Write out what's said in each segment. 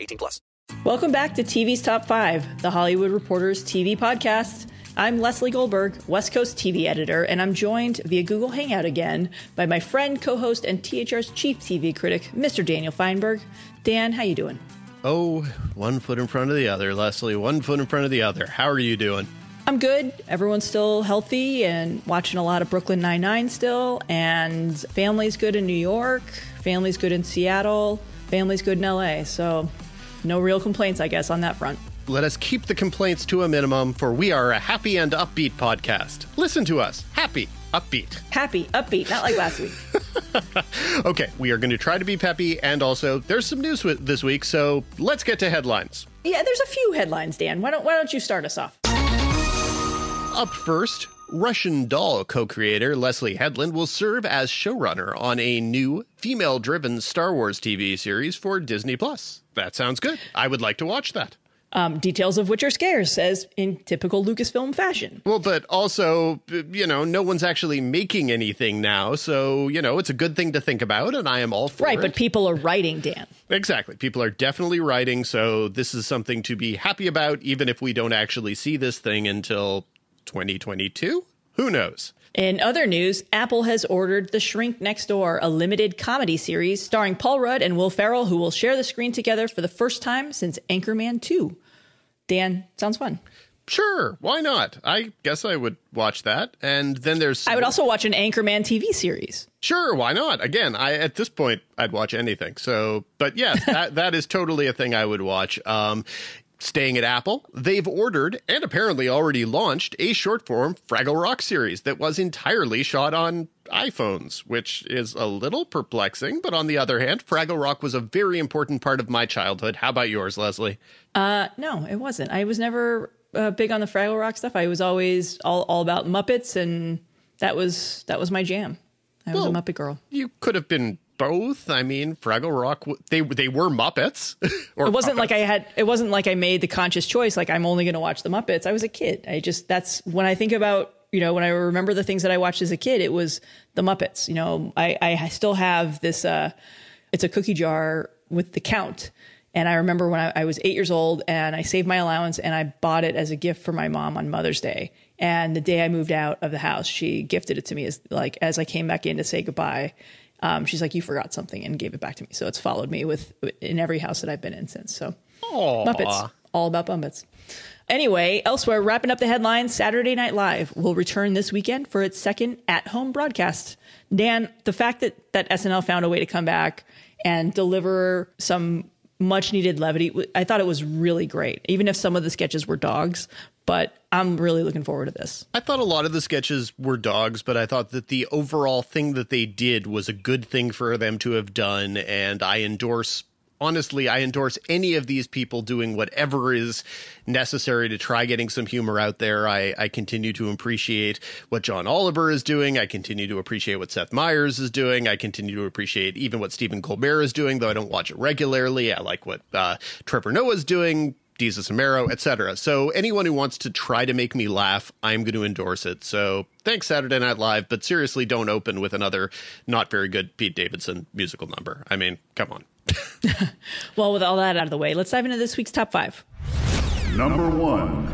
18 plus. Welcome back to TV's Top 5, the Hollywood Reporters TV podcast. I'm Lesley Goldberg, West Coast TV editor, and I'm joined via Google Hangout again by my friend, co-host, and THR's chief TV critic, Mr. Daniel Fienberg. Dan, how you doing? Oh, one foot in front of the other, Lesley. One foot in front of the other. How are you doing? I'm good. Everyone's still healthy and watching a lot of Brooklyn Nine-Nine still. And family's good in New York. Family's good in Seattle. Family's good in LA. So no real complaints, I guess, on that front. Let us keep the complaints to a minimum, for we are a happy and upbeat podcast. Listen to us. Happy, upbeat. Happy, upbeat, not like last week. okay, we are going to try to be peppy, and also there's some news this week, so let's get to headlines. Yeah, there's a few headlines, Dan. Why don't Why don't you start us off? Up first, Russian Doll co creator Leslye Headland will serve as showrunner on a new female driven Star Wars TV series for Disney Plus. That sounds good. I would like to watch that. Um, details of which are scarce, as in typical Lucasfilm fashion. Well, but also, you know, no one's actually making anything now, so you know it's a good thing to think about, and I am all for right, it. Right, but people are writing, Dan. Exactly, people are definitely writing, so this is something to be happy about, even if we don't actually see this thing until 2022. Who knows? In other news, Apple has ordered The Shrink Next Door, a limited comedy series starring Paul Rudd and Will Ferrell, who will share the screen together for the first time since Anchorman 2. Dan, sounds fun. Sure, why not? I guess I would watch that. And then there's I would also watch an Anchorman TV series. Sure, why not? Again, I at this point I'd watch anything. So, but yes, that that is totally a thing I would watch. Um Staying at Apple, they've ordered and apparently already launched a short form Fraggle Rock series that was entirely shot on iPhones, which is a little perplexing. But on the other hand, Fraggle Rock was a very important part of my childhood. How about yours, Lesley? Uh, no, it wasn't. I was never uh, big on the Fraggle Rock stuff. I was always all, all about Muppets, and that was that was my jam. I was a Muppet girl. You could have been both. I mean, Fraggle Rock they they were Muppets. it wasn't Muppets. like I had it wasn't like I made the conscious choice like I'm only going to watch the Muppets. I was a kid. I just that's when I think about, you know, when I remember the things that I watched as a kid, it was the Muppets. You know, I I still have this uh it's a cookie jar with the count. And I remember when I, I was eight years old and I saved my allowance and I bought it as a gift for my mom on Mother's Day. And the day I moved out of the house, she gifted it to me as like as I came back in to say goodbye um, she's like, "You forgot something," and gave it back to me. So it's followed me with in every house that I've been in since. So Aww. Muppets, all about Muppets. Anyway, elsewhere, wrapping up the headlines, Saturday Night Live will return this weekend for its second at-home broadcast. Dan, the fact that that SNL found a way to come back and deliver some much needed levity. I thought it was really great, even if some of the sketches were dogs. But I'm really looking forward to this. I thought a lot of the sketches were dogs, but I thought that the overall thing that they did was a good thing for them to have done. And I endorse honestly, I endorse any of these people doing whatever is necessary to try getting some humor out there. I, I continue to appreciate what John Oliver is doing. I continue to appreciate what Seth Meyers is doing. I continue to appreciate even what Stephen Colbert is doing, though I don't watch it regularly. I like what uh, Trevor Noah is doing. Desus & Mero, etc. So anyone who wants to try to make me laugh, I'm going to endorse it. So thanks Saturday Night Live, but seriously, don't open with another not very good Pete Davidson musical number. I mean, come on. well, with all that out of the way, let's dive into this week's top five. Number one.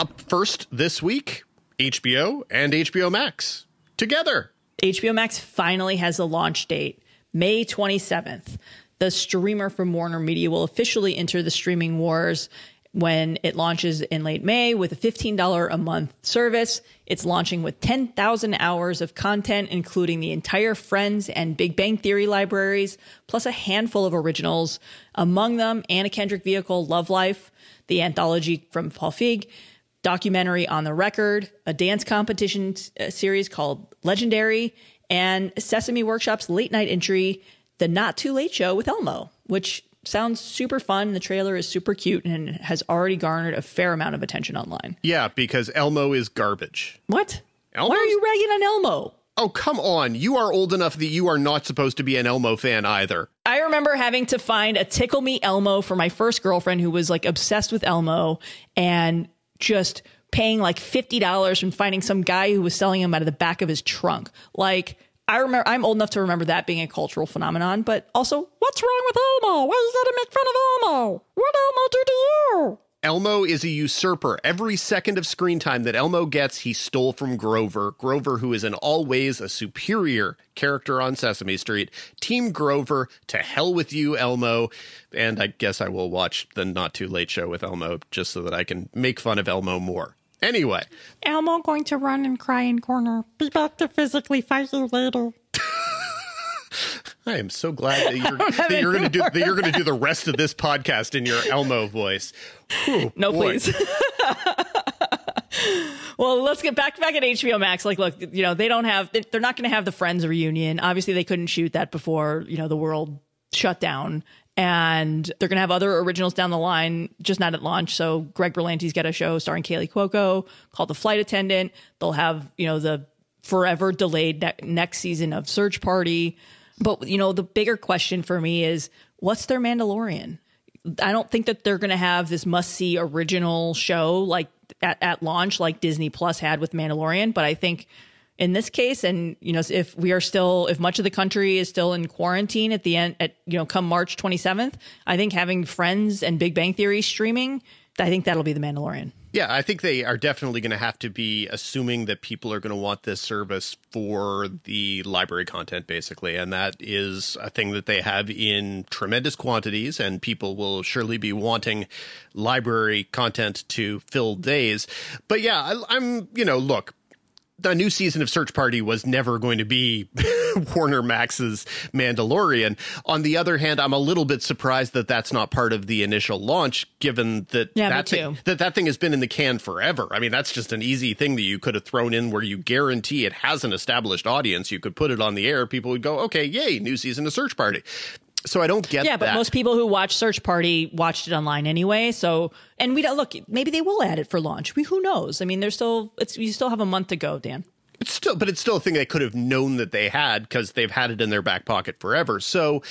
Up first this week, HBO and HBO Max together. HBO Max finally has a launch date, May 27th. The streamer from Warner Media will officially enter the streaming wars when it launches in late May with a $15 a month service. It's launching with 10,000 hours of content, including the entire Friends and Big Bang Theory libraries, plus a handful of originals. Among them, Anna Kendrick vehicle Love Life, the anthology from Paul Feig, documentary on the record, a dance competition uh, series called Legendary, and Sesame Workshop's late night entry, The Not Too Late Show with Elmo, which sounds super fun. The trailer is super cute and has already garnered a fair amount of attention online. Yeah, because Elmo is garbage. What? Elmo's- Why are you ragging on Elmo? Oh, come on. You are old enough that you are not supposed to be an Elmo fan either. I remember having to find a Tickle Me Elmo for my first girlfriend who was like obsessed with Elmo and just paying like $50 and finding some guy who was selling him out of the back of his trunk. Like, I remember, I'm old enough to remember that being a cultural phenomenon, but also, what's wrong with Elmo? Why is that make fun of Elmo? What Elmo do to you? Elmo is a usurper. Every second of screen time that Elmo gets, he stole from Grover. Grover, who is in all ways a superior character on Sesame Street. Team Grover, to hell with you, Elmo. And I guess I will watch the Not Too Late show with Elmo just so that I can make fun of Elmo more. Anyway, Elmo going to run and cry in corner. Be back to physically fight you later. I am so glad that you're, that you're going to do that you're going to do the rest of this podcast in your Elmo voice. Whew, No, boy. please. well, let's get back back at HBO Max. Like, look, you know, they don't have, they're not going to have the Friends reunion. Obviously, they couldn't shoot that before you know the world shut down. And they're going to have other originals down the line, just not at launch. So Greg Berlanti's got a show starring Kaley Cuoco called The Flight Attendant. They'll have, you know, the forever delayed ne- next season of Search Party. But, you know, the bigger question for me is what's their Mandalorian? I don't think that they're going to have this must see original show like at, at launch, like Disney Plus had with Mandalorian. But I think in this case, and you know, if we are still, if much of the country is still in quarantine at the end, at you know, come March 27th, I think having Friends and Big Bang Theory streaming, I think that'll be the Mandalorian. Yeah, I think they are definitely going to have to be assuming that people are going to want this service for the library content, basically. And that is a thing that they have in tremendous quantities, and people will surely be wanting library content to fill days. But yeah, I, I'm, you know, look, the new season of Search Party was never going to be Warner Max's Mandalorian. On the other hand, I'm a little bit surprised that that's not part of the initial launch, given that Yeah, that, thing, that that thing has been in the can forever. I mean, that's just an easy thing that you could have thrown in where you guarantee it has an established audience. You could put it on the air, people would go, "Okay, yay, new season of Search Party." So I don't get Yeah, but that. most people who watch Search Party watched it online anyway. So, and we don't look. Maybe they will add it for launch. We who knows? I mean, there's still it's you still have a month to go, Dan. It's still, but it's still a thing they could have known that they had because they've had it in their back pocket forever. So,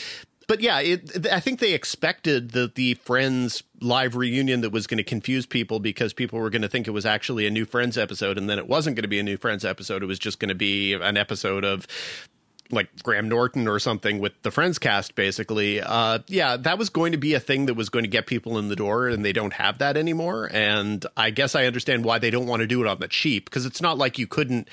but yeah, it, I think they expected that the Friends live reunion that was going to confuse people because people were going to think it was actually a new Friends episode, and then it wasn't going to be a new Friends episode. It was just going to be an episode of like Graham Norton or something with the Friends cast, basically. Uh, yeah, that was going to be a thing that was going to get people in the door, and they don't have that anymore. And I guess I understand why they don't want to do it on the cheap because it's not like you couldn't.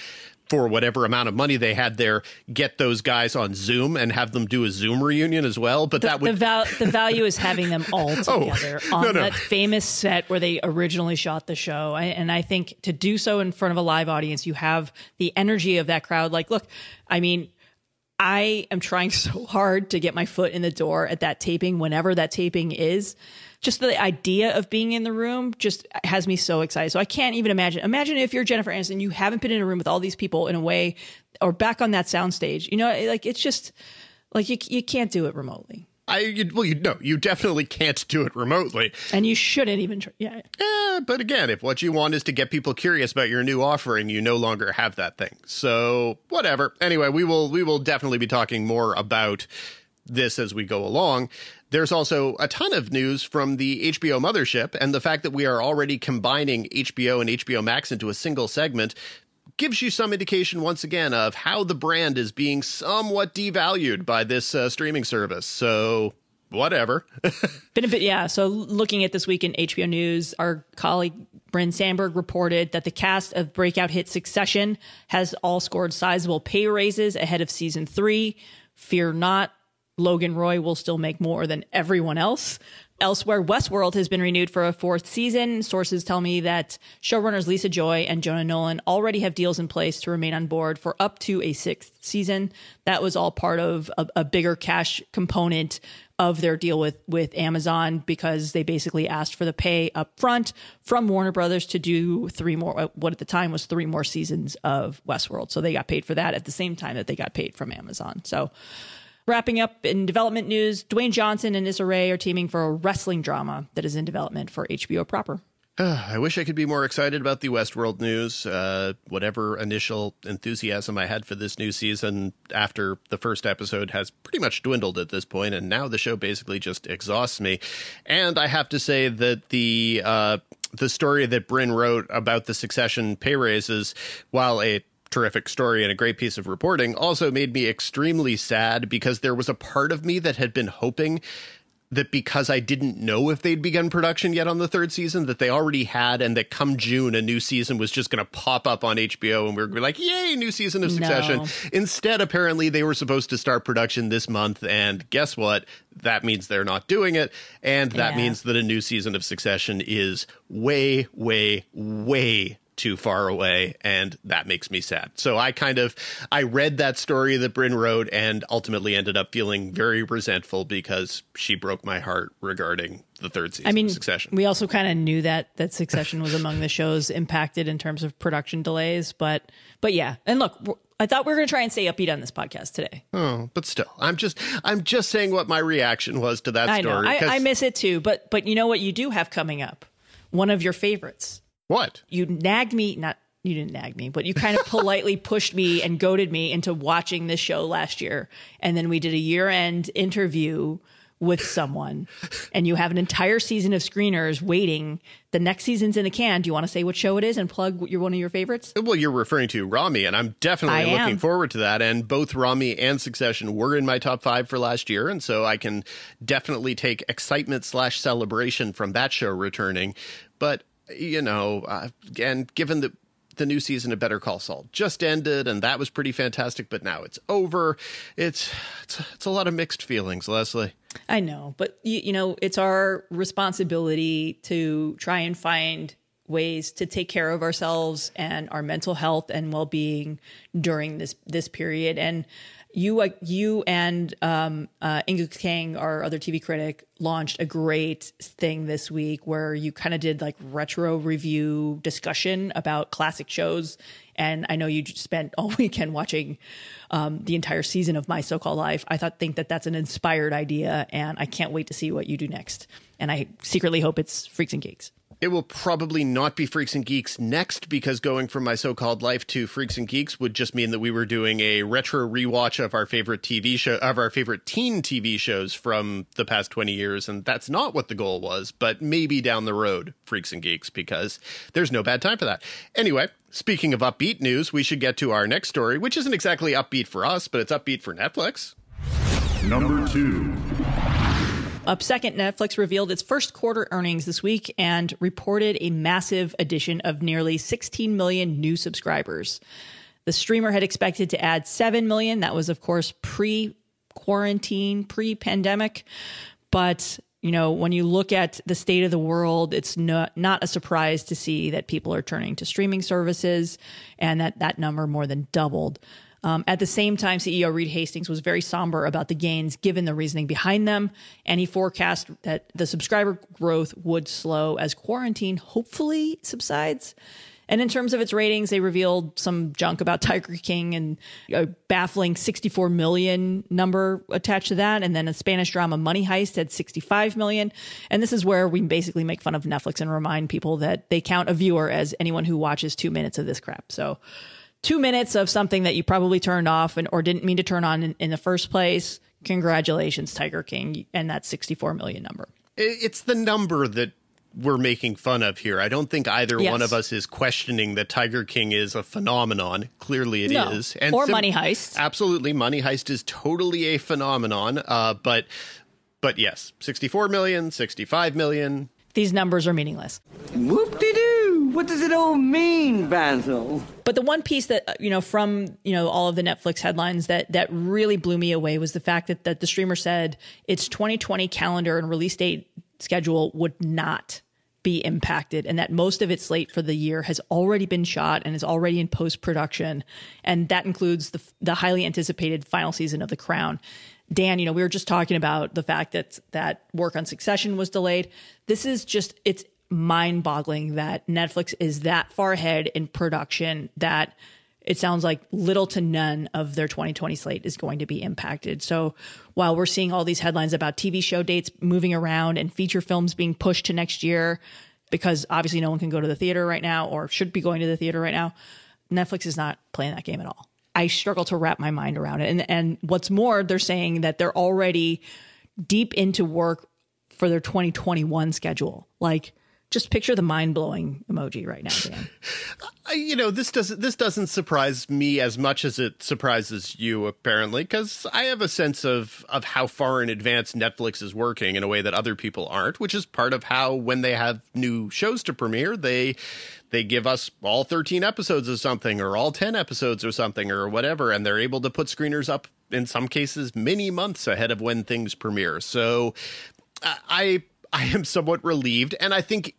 For whatever amount of money they had there, get those guys on Zoom and have them do a Zoom reunion as well. But that the, would val- the value is having them all together on Oh, no, no. that famous set where they originally shot the show. I, and I think to do so in front of a live audience, you have the energy of that crowd. Like, look, I mean, I am trying so hard to get my foot in the door at that taping, whenever that taping is. Just the idea of being in the room just has me so excited. So I can't even imagine. Imagine if you're Jennifer Aniston, you haven't been in a room with all these people in a way, or back on that soundstage. You know, like it's just like you you can't do it remotely. I you, well, you no, you definitely can't do it remotely. and you shouldn't even try. Yeah, Eh, but again, if what you want is to get people curious about your new offering, you no longer have that thing. So whatever. Anyway, we will we will definitely be talking more about this as we go along. There's also a ton of news from the HBO mothership, and the fact that we are already combining HBO and HBO Max into a single segment gives you some indication once again of how the brand is being somewhat devalued by this uh, streaming service. So whatever. been a bit. Yeah. So looking at this week in HBO News, our colleague Bryn Sandberg reported that the cast of breakout hit Succession has all scored sizable pay raises ahead of season three. Fear not. Logan Roy will still make more than everyone else. Elsewhere, Westworld has been renewed for a fourth season. Sources tell me that showrunners Lisa Joy and Jonah Nolan already have deals in place to remain on board for up to a sixth season. That was all part of a, a bigger cash component of their deal with with Amazon because they basically asked for the pay up front from Warner Brothers to do three more uh, what at the time was three more seasons of Westworld. So they got paid for that at the same time that they got paid from Amazon. So Wrapping up in development news, Dwayne Johnson and Issa Rae are teaming for a wrestling drama that is in development for HBO proper. I wish I could be more excited about the Westworld news. Uh, whatever initial enthusiasm I had for this new season after the first episode has pretty much dwindled at this point, and now the show basically just exhausts me. And I have to say that the uh, the story that Bryn wrote about the Succession pay raises, while a terrific story and a great piece of reporting also made me extremely sad because there was a part of me that had been hoping that because I didn't know if they'd begun production yet on the third season, that they already had, and that come June, a new season was just going to pop up on HBO, and we were like, yay, new season of Succession. No. Instead, apparently, they were supposed to start production this month, and guess what? That means they're not doing it, and that Yeah. means that a new season of Succession is way, way, way too far away and that makes me sad so i kind of i read that story that bryn wrote and ultimately ended up feeling very resentful because she broke my heart regarding the third season I mean, succession we also kind of knew that that Succession was among the shows impacted in terms of production delays, but but yeah. And look, I thought we were going to try and stay upbeat on this podcast today. oh but still i'm just i'm just saying what my reaction was to that I know, story I, 'cause- I miss it too. But but you know what you do have coming up? One of your favorites. What You nagged me, not you didn't nag me, but you kind of politely pushed me and goaded me into watching this show last year. And then we did a year end interview with someone, and you have an entire season of screeners waiting. The next season's in the can. Do you want to say what show it is and plug your one of your favorites? Well, you're referring to Ramy, and I'm definitely I am. looking forward to that. And both Ramy and Succession were in my top five for last year, and so I can definitely take excitement slash celebration from that show returning. But you know, uh, and given that the new season of Better Call Saul just ended, and that was pretty fantastic, but now it's over. It's it's, it's a lot of mixed feelings, Lesley. I know, but you, you know, it's our responsibility to try and find ways to take care of ourselves and our mental health and well-being during this this period. And you, uh, you and um, uh, Kang, our other TV critic, launched a great thing this week where you kind of did like retro review discussion about classic shows. And I know you spent all weekend watching um, the entire season of My So Called Life. I thought think that that's an inspired idea, and I can't wait to see what you do next. And I secretly hope it's Freaks and Geeks. It will probably not be Freaks and Geeks next because going from my so-called life to Freaks and Geeks would just mean that we were doing a retro rewatch of our favorite TV show of our favorite teen TV shows from the past 20 years and that's not what the goal was, but maybe down the road Freaks and Geeks because there's no bad time for that. Anyway, speaking of upbeat news, we should get to our next story, which isn't exactly upbeat for us, but it's upbeat for Netflix. Number two. Up second, Netflix revealed its first quarter earnings this week and reported a massive addition of nearly 16 million new subscribers. The streamer had expected to add 7 million. That was, of course, pre quarantine, pre pandemic. But you know, when you look at the state of the world, it's not not a surprise to see that people are turning to streaming services, and that that number more than doubled. Um, at the same time, CEO Reed Hastings was very somber about the gains given the reasoning behind them, and he forecast that the subscriber growth would slow as quarantine hopefully subsides. And in terms of its ratings, they revealed some junk about Tiger King and a baffling 64 million number attached to that. And then a Spanish drama Money Heist had 65 million. And this is where we basically make fun of Netflix and remind people that they count a viewer as anyone who watches two minutes of this crap. So two minutes of something that you probably turned off and or didn't mean to turn on in, in the first place. Congratulations, Tiger King, and that 64 million number. It's the number that we're making fun of here. I don't think either Yes. one of us is questioning that Tiger King is a phenomenon. Clearly it is, No. Or Money Heist. Absolutely, Money Heist is totally a phenomenon. Uh, but but yes, 64 million, 65 million. These numbers are meaningless. Whoop de doo. What does it all mean, Basil? But the one piece that uh, you know from you know all of the Netflix headlines that that really blew me away was the fact that that the streamer said its 2020 calendar and release date schedule would not be impacted and that most of its slate for the year has already been shot and is already in post production and that includes the the highly anticipated final season of The Crown. Dan, you know, we were just talking about the fact that that work on Succession was delayed. This is just it's mind-boggling that Netflix is that far ahead in production that it sounds like little to none of their 2020 slate is going to be impacted. So while we're seeing all these headlines about TV show dates moving around and feature films being pushed to next year because obviously no one can go to the theater right now or should be going to the theater right now, Netflix is not playing that game at all. I struggle to wrap my mind around it. And and what's more, they're saying that they're already deep into work for their 2021 schedule. Like just picture the mind blowing emoji right now, Dan. you know this doesn't this doesn't surprise me as much as it surprises you apparently because I have a sense of of how far in advance Netflix is working in a way that other people aren't, which is part of how when they have new shows to premiere, they they give us all 13 episodes of something or all 10 episodes or something or whatever and they're able to put screeners up in some cases many months ahead of when things premiere. So I I am somewhat relieved and I think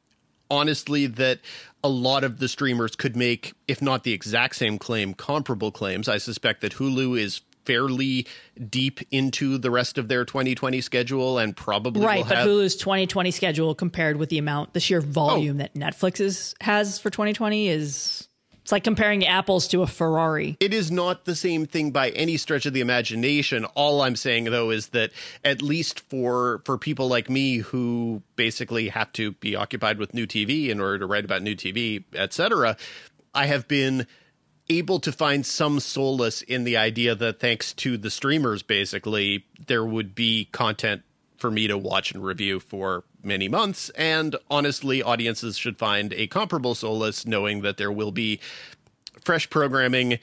honestly that a lot of the streamers could make, if not the exact same claim, comparable claims. I suspect that Hulu is fairly deep into the rest of their 2020 schedule and probably right. will But have- Hulu's 2020 schedule compared with the amount, the sheer oh. volume that Netflix is, has for 2020 is it's like comparing apples to a Ferrari. It is not the same thing by any stretch of the imagination. All I'm saying though is that at least for for people like me who basically have to be occupied with new TV in order to write about new TV, etc., I have been able to find some solace in the idea that thanks to the streamers basically there would be content for me to watch and review for many months and honestly audiences should find a comparable solace knowing that there will be fresh programming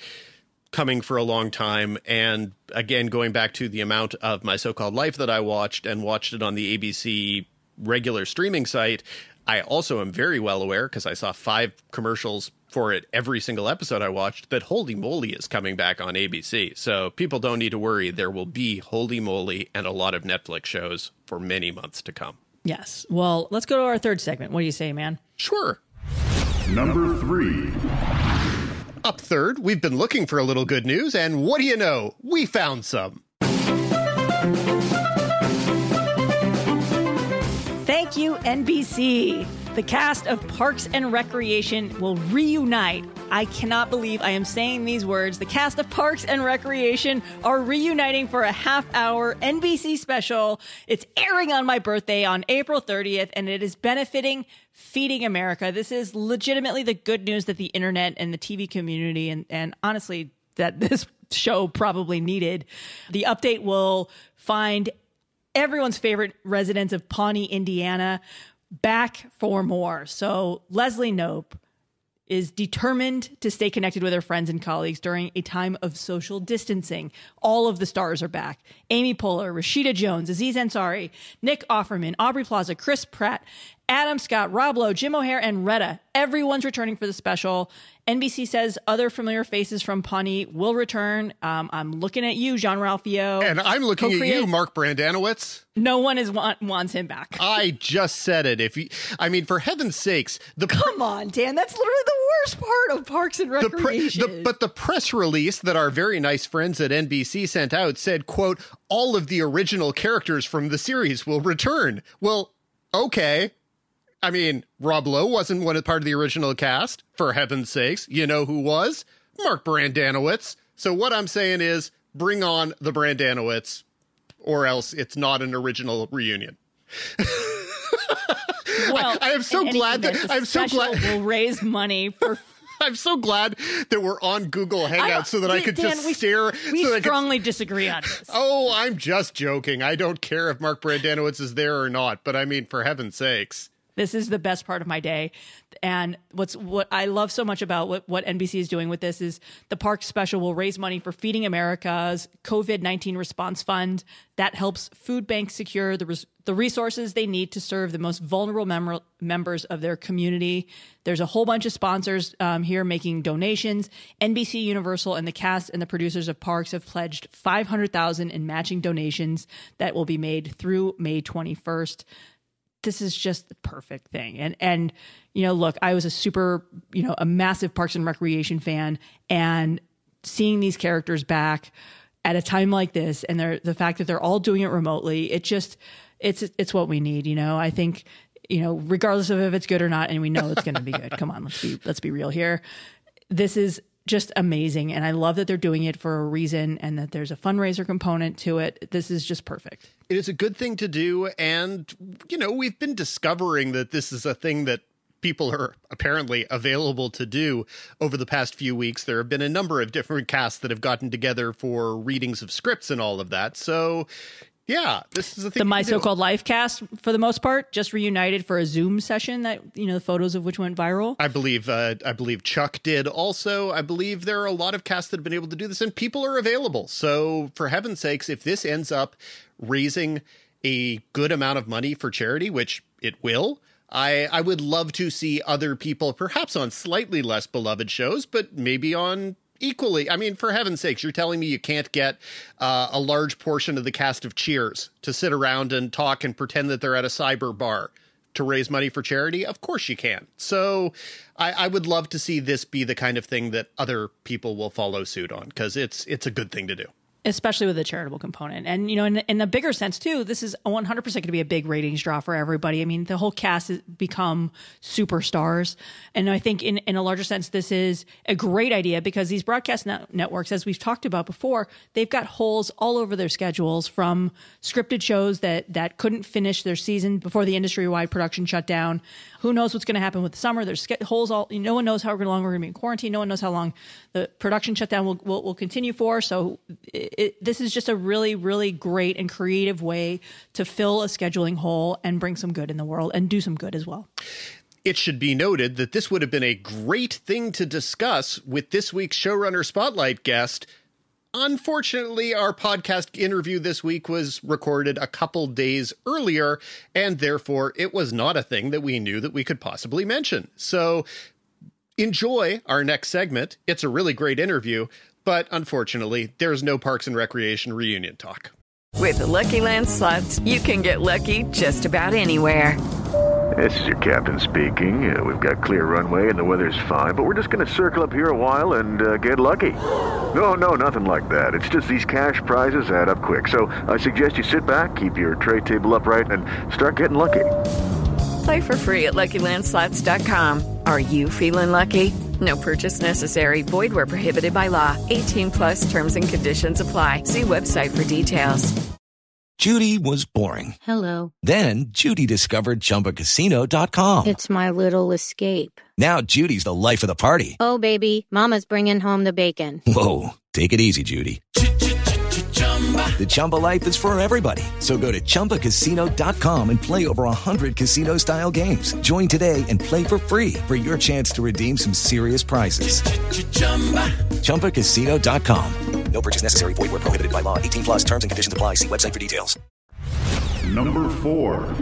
coming for a long time and again going back to the amount of my so-called life that I watched and watched it on the ABC regular streaming site I also am very well aware because I saw five commercials for it every single episode I watched that Holey Moley is coming back on ABC. So people don't need to worry. There will be Holey Moley and a lot of Netflix shows for many months to come. Yes. Well, let's go to our third segment. What do you say, man? Sure. Number three. Up third, we've been looking for a little good news, and what do you know? We found some. Thank you, NBC. The cast of Parks and Recreation will reunite. I cannot believe I am saying these words. The cast of Parks and Recreation are reuniting for a half hour NBC special. It's airing on my birthday on April 30th, and it is benefiting Feeding America. This is legitimately the good news that the internet and the TV community, and, and honestly, that this show probably needed. The update will find everyone's favorite residents of Pawnee, Indiana, back for more. So Leslie Knope is determined to stay connected with her friends and colleagues during a time of social distancing. All of the stars are back. Amy Poehler, Rashida Jones, Aziz Ansari, Nick Offerman, Aubrey Plaza, Chris Pratt, Adam Scott, Rob Lowe, Jim O'Heir, and Retta. Everyone's returning for the special. NBC says other familiar faces from Pawnee will return. Um, I'm looking at you, Jean-Ralphio. And I'm looking at Co-create- you, Mark Brendanawicz. No one is want, wants him back. I just said it. If you, I mean, for heaven's sakes, the Come on, Dan. That's literally the worst part of Parks and the, pre- Recreation. the but the press release that our very nice friends at NBC sent out said, "quote All of the original characters from the series will return." Well, okay. I mean, Rob Lowe wasn't one of part of the original cast. For heaven's sakes, you know who was? Mark Brendanawicz. So what I'm saying is, bring on the Brendanawicz, or else it's not an original reunion. well, I am so glad that- I'm so glad- will raise money for. I'm so glad that we're on Google Hangouts so that I could Dan, just we, stare. We so I could strongly disagree on this. Oh, I'm just joking. I don't care if Mark Brendanawicz is there or not, but I mean, for heaven's sakes. This is the best part of my day. And what's what I love so much about what, what NBC is doing with this is the park special will raise money for Feeding America's COVID 19 response fund. That helps food banks secure the, res- the resources they need to serve the most vulnerable mem- members of their community. There's a whole bunch of sponsors um, here making donations. NBC Universal and the cast and the producers of Parks have pledged 500,000 in matching donations that will be made through May 21st. This is just the perfect thing. And and you know, look, I was a super, you know, a massive Parks and Recreation fan and seeing these characters back at a time like this and they're the fact that they're all doing it remotely, it just it's it's what we need. You know, I think you know, regardless of if it's good or not, and we know it's going to be good. Come on, let's be let's be real here. This is just amazing, and I love that they're doing it for a reason, and that there's a fundraiser component to it. This is just perfect. It is a good thing to do, and you know, we've been discovering that this is a thing that people are apparently available to do over the past few weeks. There have been a number of different casts that have gotten together for readings of scripts and all of that. So, yeah, this is a thing. The My. So Called Life cast, for the most part, just reunited for a Zoom session that, you know, the photos of which went viral. I believe uh, I believe Chuck did also. I believe there are a lot of casts that have been able to do this, and people are available. So for heaven's sakes, if this ends up raising a good amount of money for charity, which it will, I I would love to see other people, perhaps on slightly less beloved shows, but maybe on equally. I mean, for heaven's sakes, you're telling me you can't get uh, a large portion of the cast of Cheers to sit around and talk and pretend that they're at a cyber bar to raise money for charity? Of course you can. So I, I would love to see this be the kind of thing that other people will follow suit on because it's it's a good thing to do. Especially with the charitable component. And, you know, in, in a bigger sense, too, this is 100% going to be a big ratings draw for everybody. I mean, the whole cast has become superstars. And I think in, in a larger sense, this is a great idea because these broadcast net- networks, as we've talked about before, they've got holes all over their schedules from scripted shows that, that couldn't finish their season before the industry wide production shut down. Who knows what's going to happen with the summer? There's ske- holes all, no one knows how long we're going to be in quarantine. No one knows how long the production shutdown will, will, will continue for. So it, it, this is just a really, really great and creative way to fill a scheduling hole and bring some good in the world and do some good as well. It should be noted that this would have been a great thing to discuss with this week's showrunner spotlight guest. Unfortunately, our podcast interview this week was recorded a couple days earlier, and therefore it was not a thing that we knew that we could possibly mention. So enjoy our next segment. It's a really great interview, but unfortunately, there's no Parks and Recreation reunion talk. With the Lucky Land slots, you can get lucky just about anywhere. This is your captain speaking. Uh, we've got clear runway and the weather's fine, but we're just going to circle up here a while and uh, get lucky. No, no, nothing like that. It's just these cash prizes add up quick. So I suggest you sit back, keep your tray table upright, and start getting lucky. Play for free at LuckyLandSlots.com. Are you feeling lucky? No purchase necessary. Void where prohibited by law. 18 plus terms and conditions apply. See website for details. Judy was boring. Hello. Then Judy discovered ChumbaCasino.com. It's my little escape. Now Judy's the life of the party. Oh, baby, Mama's bringing home the bacon. Whoa, take it easy, Judy. The Chumba life is for everybody. So go to ChumbaCasino.com and play over 100 casino style games. Join today and play for free for your chance to redeem some serious prizes. ChumbaCasino.com. No purchase necessary. Void where prohibited by law. 18 plus terms and conditions apply. See website for details. Number four.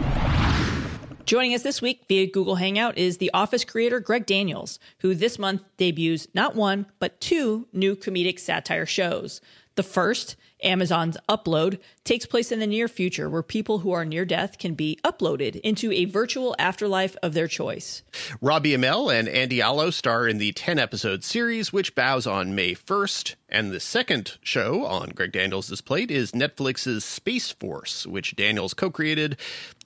Joining us this week via Google Hangout is the Office creator Greg Daniels, who this month debuts not one, but two new comedic satire shows. The first, Amazon's Upload, takes place in the near future where people who are near death can be uploaded into a virtual afterlife of their choice. Robbie Amell and Andy Allo star in the 10 episode series, which bows on May 1st. And the second show on Greg Daniels' plate is Netflix's Space Force, which Daniels co created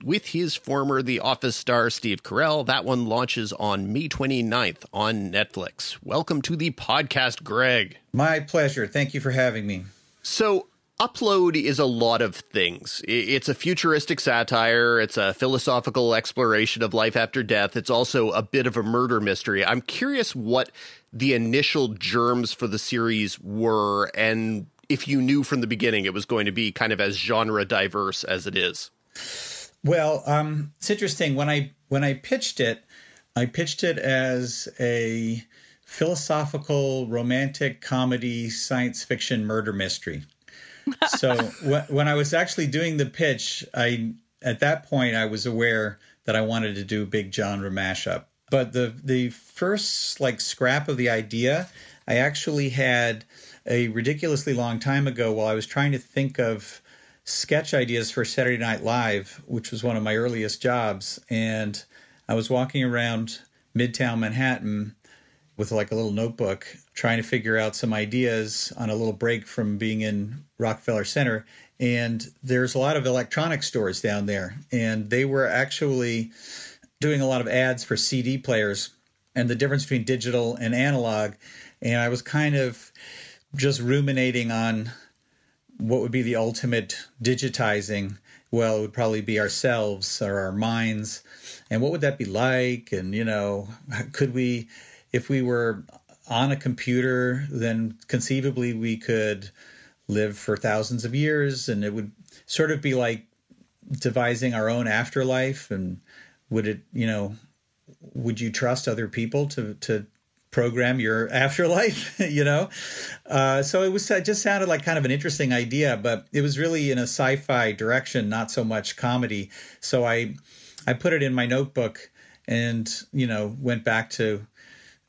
with his former The Office star Steve Carell. That one launches on May 29th on Netflix. Welcome to the podcast, Greg. My pleasure. Thank you for having me. So, Upload is a lot of things. It's a futuristic satire, it's a philosophical exploration of life after death, it's also a bit of a murder mystery. I'm curious what the initial germs for the series were and if you knew from the beginning it was going to be kind of as genre diverse as it is. Well, um, it's interesting when I when I pitched it, I pitched it as a philosophical romantic comedy science fiction murder mystery. so wh- when I was actually doing the pitch, I at that point, I was aware that I wanted to do a big genre mashup. But the the first like scrap of the idea, I actually had a ridiculously long time ago while I was trying to think of sketch ideas for Saturday Night Live, which was one of my earliest jobs, and I was walking around Midtown Manhattan with like a little notebook trying to figure out some ideas on a little break from being in Rockefeller Center. And there's a lot of electronic stores down there and they were actually doing a lot of ads for CD players and the difference between digital and analog. And I was kind of just ruminating on what would be the ultimate digitizing. Well it would probably be ourselves or our minds. And what would that be like? And you know could we if we were on a computer then conceivably we could live for thousands of years and it would sort of be like devising our own afterlife. And would it you know would you trust other people to to program your afterlife you know? Uh, so it was it just sounded like kind of an interesting idea but it was really in a sci-fi direction not so much comedy. So i i put it in my notebook and you know went back to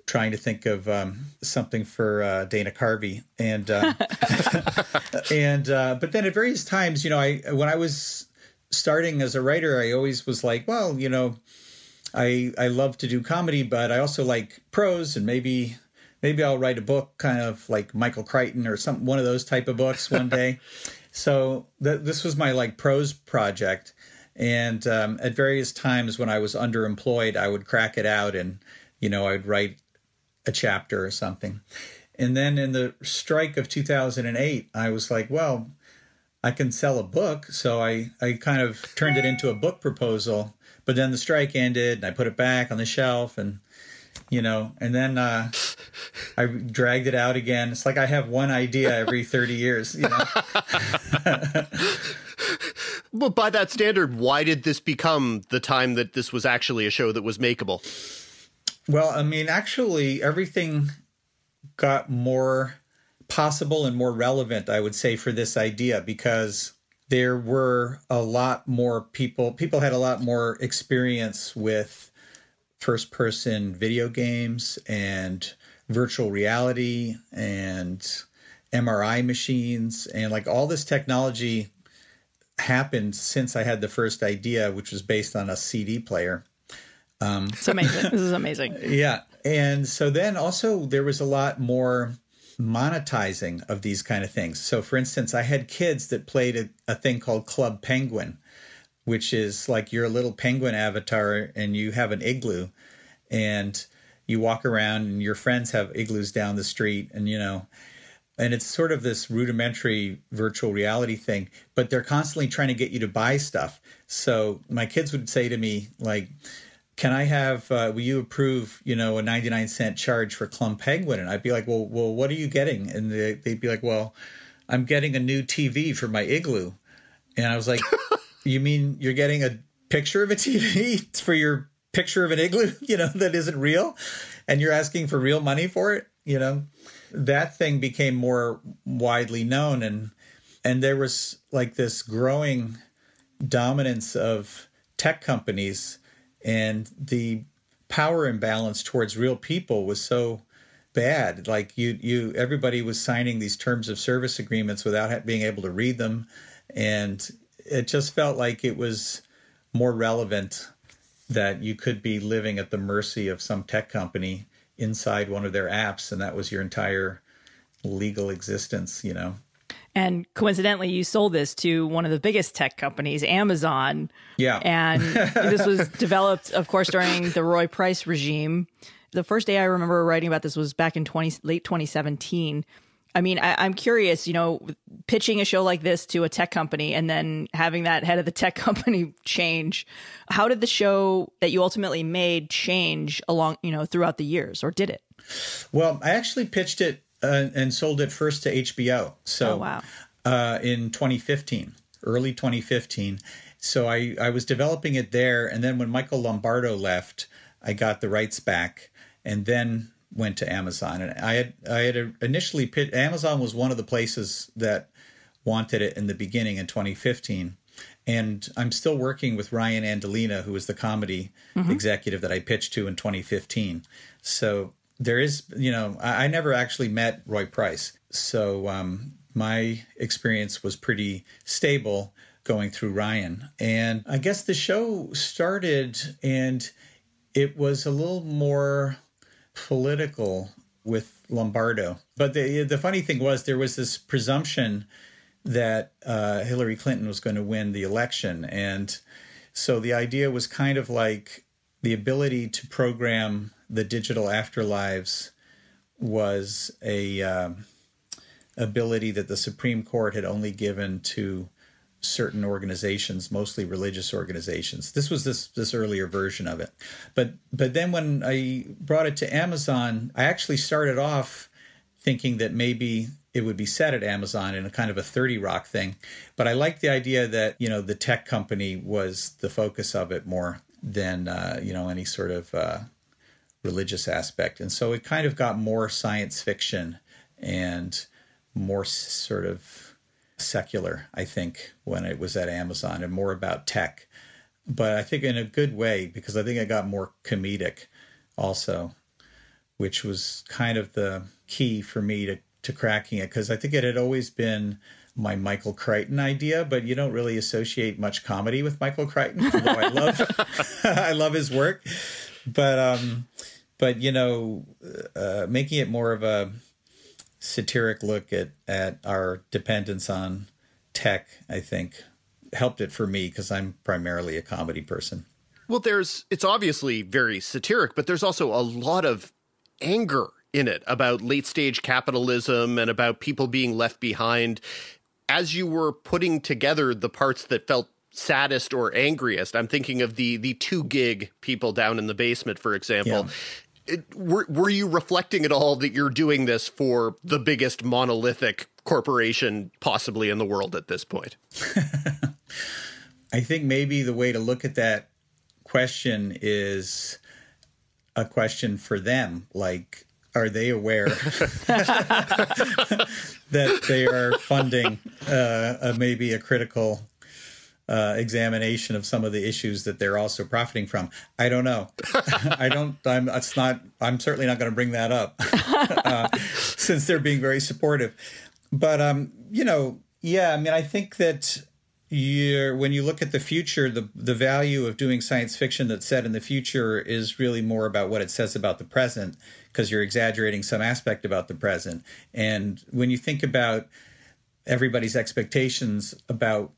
trying to think of um, something for uh, Dana Carvey, and uh, and uh, but then at various times, you know, I when I was starting as a writer, I always was like, well, you know, I I love to do comedy, but I also like prose, and maybe maybe I'll write a book, kind of like Michael Crichton or some one of those type of books one day. so th- this was my like prose project. And um, at various times when I was underemployed, I would crack it out and, you know, I'd write a chapter or something. And then in the strike of 2008, I was like, well, I can sell a book. So I, I kind of turned it into a book proposal. But then the strike ended and I put it back on the shelf and, you know, and then uh, I dragged it out again. It's like I have one idea every 30 years, you know. well, by that standard, why did this become the time that this was actually a show that was makeable? Well, I mean, actually, everything got more possible and more relevant, I would say, for this idea because there were a lot more people, people had a lot more experience with first person video games and virtual reality and MRI machines and like all this technology happened since I had the first idea, which was based on a CD player. Um, it's amazing. this is amazing. Yeah. And so then also there was a lot more monetizing of these kind of things. So, for instance, I had kids that played a, a thing called Club Penguin, which is like you're a little penguin avatar and you have an igloo and you walk around and your friends have igloos down the street and, you know, and it's sort of this rudimentary virtual reality thing, but they're constantly trying to get you to buy stuff. So my kids would say to me, like, can I have, uh, will you approve, you know, a 99 cent charge for Club Penguin? And I'd be like, well, well, what are you getting? And they, they'd be like, well, I'm getting a new TV for my igloo. And I was like, you mean you're getting a picture of a TV for your picture of an igloo, you know, that isn't real? And you're asking for real money for it, you know? That thing became more widely known and and there was like this growing dominance of tech companies and the power imbalance towards real people was so bad. Like you you everybody was signing these terms of service agreements without being able to read them and it just felt like it was more relevant that you could be living at the mercy of some tech company inside one of their apps and that was your entire legal existence you know and coincidentally, you sold this to one of the biggest tech companies, Amazon. Yeah. And this was developed, of course, during the Roy Price regime. The first day I remember writing about this was back in 20, late 2017. I mean, I, am curious, you know, pitching a show like this to a tech company and then having that head of the tech company change. How did the show that you ultimately made change along, you know, throughout the years, or did it? Well, I actually pitched it uh, and sold it first to HBO. So oh, wow. uh, in 2015, early 2015. So I, I was developing it there. And then when Michael Lombardo left, I got the rights back and then went to Amazon. And I had I had initially Amazon was one of the places that wanted it in the beginning in 2015. And I'm still working with Ryan Andolina, who was the comedy Mhm. executive that I pitched to in 2015. So there is, you know, I, I never actually met Roy Price. So um, my experience was pretty stable going through Ryan. And I guess the show started and it was a little more political with Lombardo. But the the funny thing was there was this presumption that uh, Hillary Clinton was going to win the election, and so the idea was kind of like the ability to program the digital afterlives was a um, ability that the Supreme Court had only given to certain organizations, mostly religious organizations. This was this this earlier version of it. But but then when I brought it to Amazon, I actually started off thinking that maybe it would be set at Amazon in a kind of a 30 rock thing. But I liked the idea that, you know, the tech company was the focus of it more than uh, you know, any sort of uh, religious aspect. And so it kind of got more science fiction and more sort of secular, I think, when it was at Amazon and more about tech. But I think in a good way, because I think it got more comedic also, which was kind of the key for me to, to cracking it. Because I think it had always been my Michael Crichton idea, but you don't really associate much comedy with Michael Crichton, although I love I love his work. But um but you know, uh, making it more of a satiric look at at our dependence on tech, I think, helped it for me because I'm primarily a comedy person. Well, there's it's obviously very satiric, but there's also a lot of anger in it about late stage capitalism and about people being left behind. As you were putting together the parts that felt saddest or angriest, I'm thinking of the the two gig people down in the basement, for example. It, were, were you reflecting at all that you're doing this for the biggest monolithic corporation possibly in the world at this point? I think maybe the way to look at that question is a question for them. Like, are they aware that they are funding uh, a, maybe a critical uh, examination of some of the issues that they're also profiting from? I don't know. I don't. I'm. It's not. I'm certainly not going to bring that up uh, since they're being very supportive. But um, you know, yeah. I mean, I think that you're when you look at the future, the the value of doing science fiction that's set in the future is really more about what it says about the present because you're exaggerating some aspect about the present. And when you think about everybody's expectations about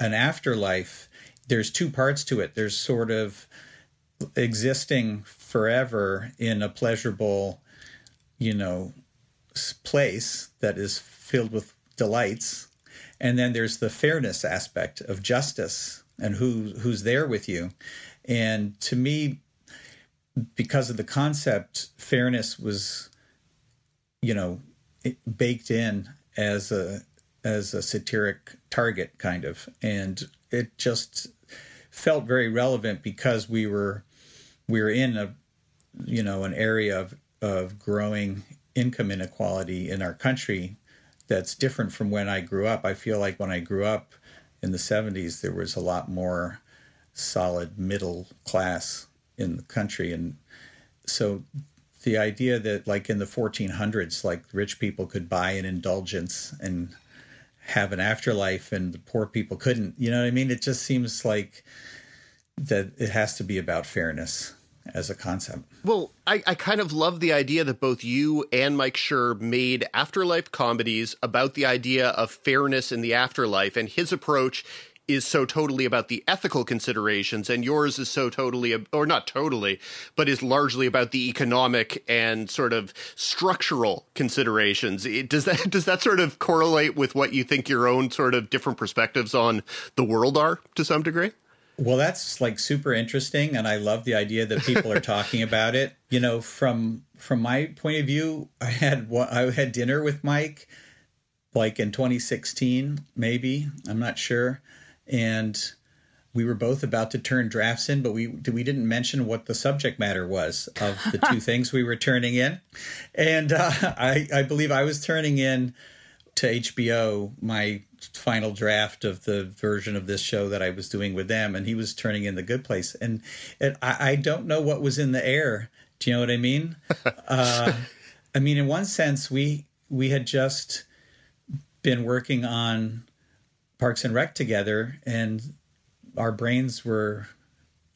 an afterlife, there's two parts to it. There's sort of existing forever in a pleasurable, you know, place that is filled with delights and then there's the fairness aspect of justice and who who's there with you and to me because of the concept fairness was you know baked in as a as a satiric target kind of and it just felt very relevant because we were we were in a you know an area of of growing income inequality in our country that's different from when I grew up. I feel like when I grew up in the 70s, there was a lot more solid middle class in the country. And so the idea that, like in the 1400s, like rich people could buy an indulgence and have an afterlife and the poor people couldn't, you know what I mean? It just seems like that it has to be about fairness as a concept. Well, I, I kind of love the idea that both you and Mike Schur made afterlife comedies about the idea of fairness in the afterlife, and his approach is so totally about the ethical considerations, and yours is so totally, or not totally, but is largely about the economic and sort of structural considerations. It, does that does that sort of correlate with what you think your own sort of different perspectives on the world are to some degree? Well, that's like super interesting, and I love the idea that people are talking about it. You know, from from my point of view, I had I had dinner with Mike, like in 2016, maybe I'm not sure, and we were both about to turn drafts in, but we we didn't mention what the subject matter was of the two things we were turning in, and uh, I I believe I was turning in to HBO my final draft of the version of this show that I was doing with them, and he was turning in the Good Place, and it, I, I don't know what was in the air. Do you know what I mean? uh, I mean, in one sense, we we had just been working on Parks and Rec together, and our brains were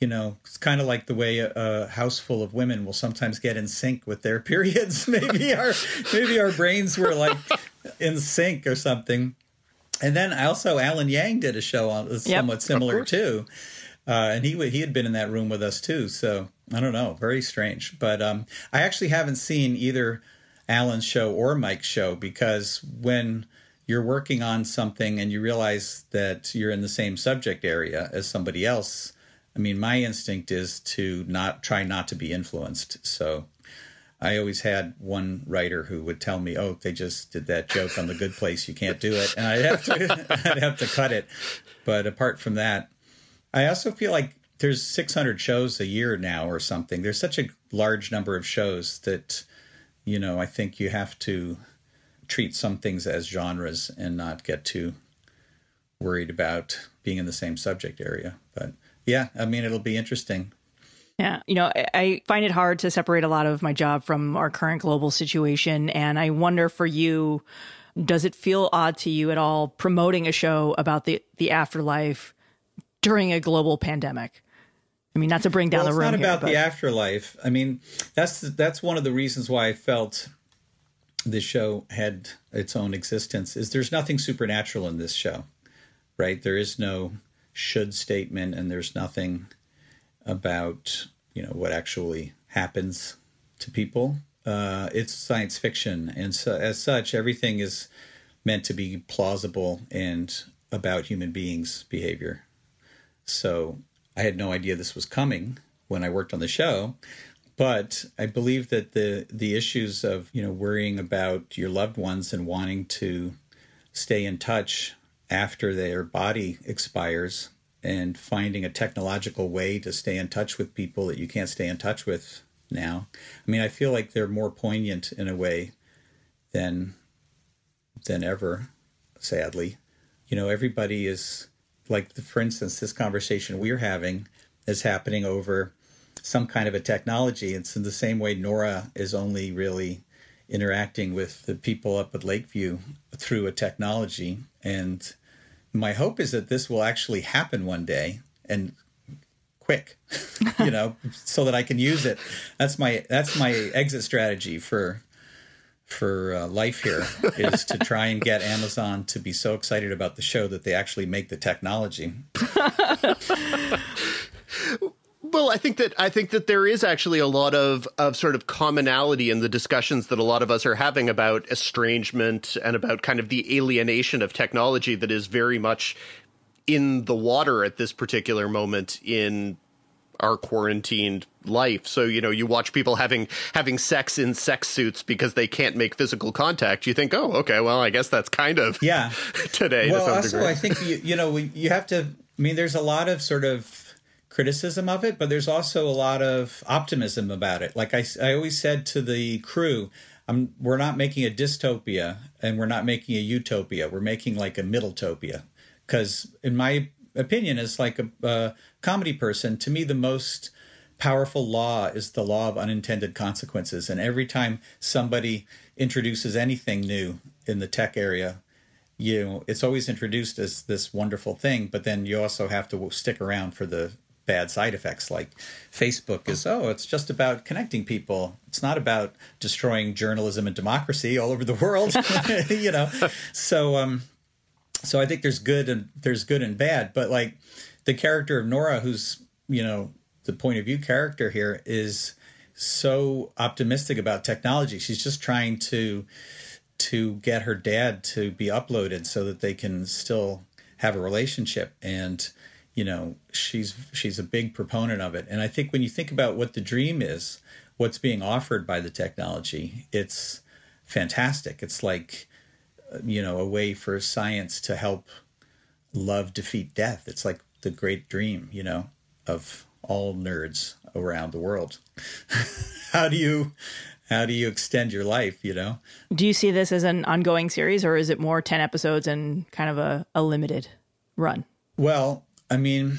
you know, it's kind of like the way a, a, house full of women will sometimes get in sync with their periods. maybe our maybe our brains were like in sync or something. And then I also Alan Yang did a show on yep, somewhat similar too, uh, and he he had been in that room with us too. So I don't know, very strange. But um, I actually haven't seen either Alan's show or Mike's show because when you're working on something and you realize that you're in the same subject area as somebody else I mean, my instinct is to not try not to be influenced. So I always had one writer who would tell me, "Oh, they just did that joke on the Good Place. You can't do it," and I'd have to I'd have to cut it. But apart from that, I also feel like there's 600 shows a year now or something. There's such a large number of shows that you know I think you have to treat some things as genres and not get too worried about being in the same subject area. But yeah, I mean, it'll be interesting. Yeah, you know, I find it hard to separate a lot of my job from our current global situation. And I wonder for you, does it feel odd to you at all promoting a show about the, the afterlife during a global pandemic? I mean, not to bring down well, the room. It's not here, about but... the afterlife. I mean, that's that's one of the reasons why I felt this show had its own existence. Is there's nothing supernatural in this show, right? There is no should statement, and there's nothing about you know what actually happens to people. Uh, it's science fiction, and so as such, everything is meant to be plausible and about human beings' behavior. So I had no idea this was coming when I worked on the show, but I believe that the the issues of you know worrying about your loved ones and wanting to stay in touch after their body expires and finding a technological way to stay in touch with people that you can't stay in touch with now. I mean, I feel like they're more poignant in a way than than ever, sadly. You know, everybody is like for instance, this conversation we're having is happening over some kind of a technology. It's in the same way Nora is only really interacting with the people up at Lakeview through a technology. And my hope is that this will actually happen one day and quick you know so that i can use it. That's my that's my exit strategy for for uh, life here is to try and get amazon to be so excited about the show that they actually make the technology Well, I think that I think that there is actually a lot of of sort of commonality in the discussions that a lot of us are having about estrangement and about kind of the alienation of technology that is very much in the water at this particular moment in our quarantined life. So, you know, you watch people having having sex in sex suits because they can't make physical contact. You think, "Oh, okay, well, I guess that's kind of yeah today." Well, to also, degree. I think you, you know you have to. I mean, there's a lot of sort of criticism of it, but there's also a lot of optimism about it. Like I, I always said to the crew, I'm, we're not making a dystopia and we're not making a utopia. We're making like a middletopia. Because, in my opinion, as like a, a comedy person, to me, the most powerful law is the law of unintended consequences. And every time somebody introduces anything new in the tech area, you know, it's always introduced as this wonderful thing, but then you also have to stick around for the bad side effects like Facebook is oh it's just about connecting people. It's not about destroying journalism and democracy all over the world you know? So um so I think there's good and there's good and bad but like the character of Nora who's you know the point of view character here is so optimistic about technology. She's just trying to to get her dad to be uploaded so that they can still have a relationship. And you know she's she's a big proponent of it and i think when you think about what the dream is what's being offered by the technology it's fantastic it's like uh, you know a way for science to help love defeat death it's like the great dream you know of all nerds around the world. how do you how do you extend your life, you know? Do you see this as an ongoing series or is it more 10 episodes and kind of a, a limited run? Well, I mean,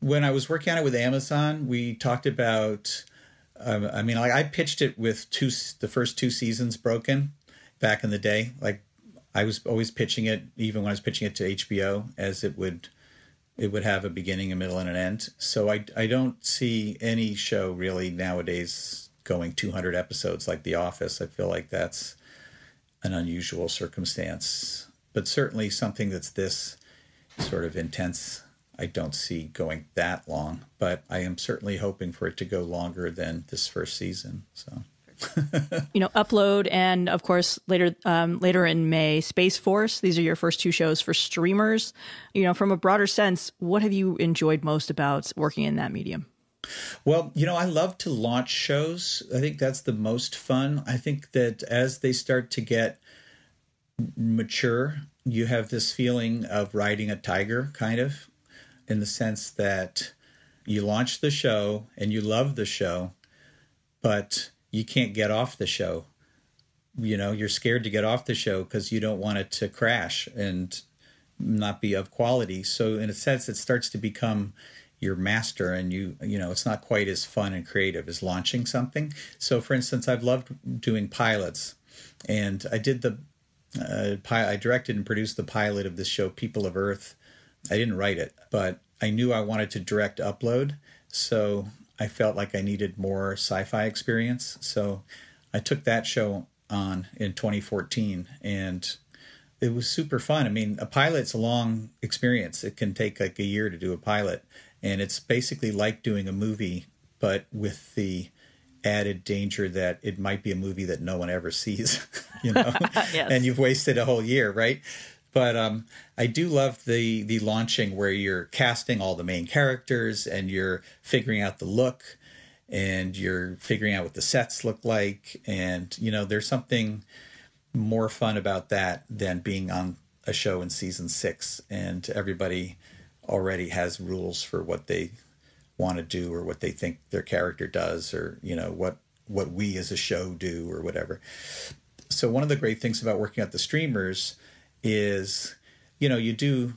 when I was working on it with Amazon, we talked about. Um, I mean, like I pitched it with two the first two seasons broken back in the day. Like I was always pitching it, even when I was pitching it to HBO, as it would it would have a beginning, a middle, and an end. So I I don't see any show really nowadays going 200 episodes like The Office. I feel like that's an unusual circumstance, but certainly something that's this sort of intense I don't see going that long, but I am certainly hoping for it to go longer than this first season. So, you know, upload and of course later um, later in May, Space Force. These are your first two shows for streamers. You know, from a broader sense, what have you enjoyed most about working in that medium? Well, you know, I love to launch shows. I think that's the most fun. I think that as they start to get mature, you have this feeling of riding a tiger, kind of in the sense that you launch the show and you love the show, but you can't get off the show. You know, you're scared to get off the show because you don't want it to crash and not be of quality. So, in a sense, it starts to become your master and you you know it's not quite as fun and creative as launching something so for instance i've loved doing pilots and i did the uh, i directed and produced the pilot of this show people of earth I didn't write it, but I knew I wanted to direct upload. So I felt like I needed more sci fi experience. So I took that show on in 2014 and it was super fun. I mean, a pilot's a long experience. It can take like a year to do a pilot. And it's basically like doing a movie, but with the added danger that it might be a movie that no one ever sees, you know, yes. and you've wasted a whole year, right? But um, I do love the the launching where you're casting all the main characters and you're figuring out the look and you're figuring out what the sets look like and you know there's something more fun about that than being on a show in season 6 and everybody already has rules for what they want to do or what they think their character does or you know what what we as a show do or whatever. So one of the great things about working at the streamers is, you know, you do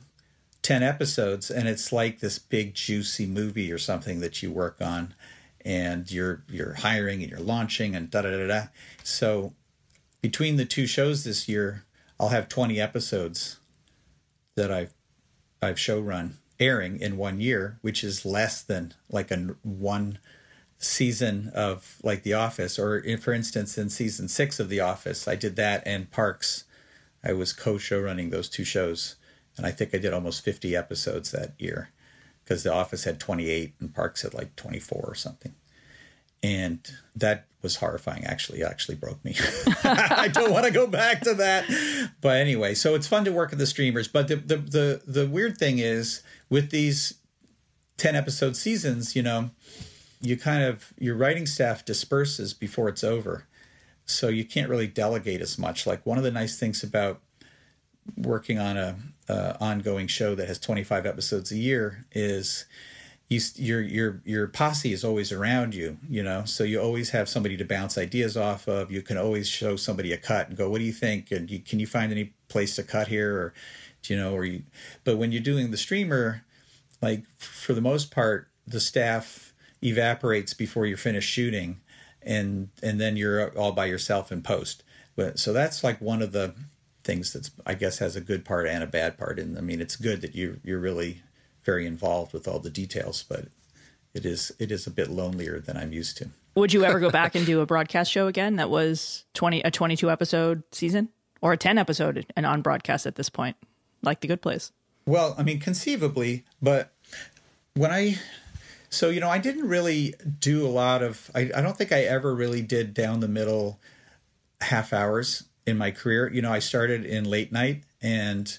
10 episodes and it's like this big juicy movie or something that you work on and you're you're hiring and you're launching and da da da da. So between the two shows this year, I'll have 20 episodes that I've I've show run airing in one year, which is less than like a one season of like The Office, or for instance, in season six of The Office, I did that and Parks I was co-show running those two shows, and I think I did almost 50 episodes that year because The Office had 28 and Parks had like 24 or something. And that was horrifying. Actually, it actually broke me. I don't want to go back to that. But anyway, so it's fun to work with the streamers. But the, the the the weird thing is with these 10 episode seasons, you know, you kind of your writing staff disperses before it's over so you can't really delegate as much. Like one of the nice things about working on a, ongoing show that has 25 episodes a year is you, your your your posse is always around you, you know. So you always have somebody to bounce ideas off of. You can always show somebody a cut and go, "What do you think?" And you, can you find any place to cut here, or you know, or you. But when you're doing the streamer, like for the most part, the staff evaporates before you're finished shooting and and then you're all by yourself in post. But so that's like one of the things that's I guess has a good part and a bad part. And I mean, it's good that you you're really very involved with all the details, but it is it is a bit lonelier than I'm used to. Would you ever go back and do a broadcast show again that was 20 a 22 episode season or a 10 episode and on broadcast at this point, like The Good Place? Well, I mean, conceivably, but when I so, you know, I didn't really do a lot of, I, I don't think I ever really did down the middle half hours in my career. You know, I started in late night and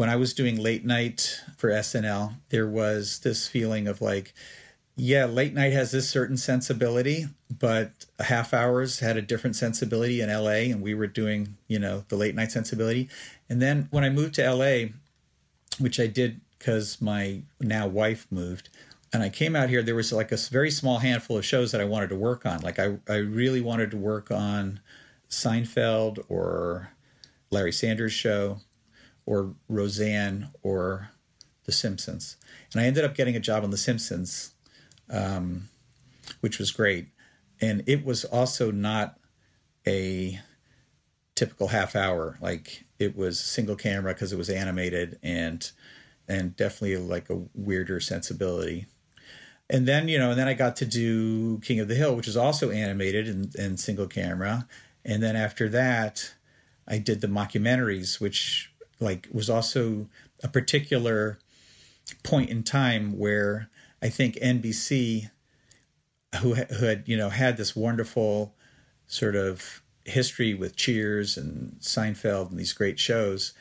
when I was doing late night for SNL, there was this feeling of like, yeah, late night has this certain sensibility, but half hours had a different sensibility in LA, and we were doing, you know, the late night sensibility. And then when I moved to LA, which I did because my now wife moved, and I came out here, there was like a very small handful of shows that I wanted to work on. Like I, I really wanted to work on Seinfeld or Larry Sanders Show or Roseanne or The Simpsons. And I ended up getting a job on The Simpsons, um, which was great. And it was also not a typical half hour. Like it was single camera because it was animated and and definitely like a weirder sensibility and then you know and then i got to do king of the hill which is also animated and, and single camera. And then after that i did the mockumentaries which like was also a particular point in time where i think nbc who, who had you know had this wonderful sort of history with cheers and seinfeld and these great shows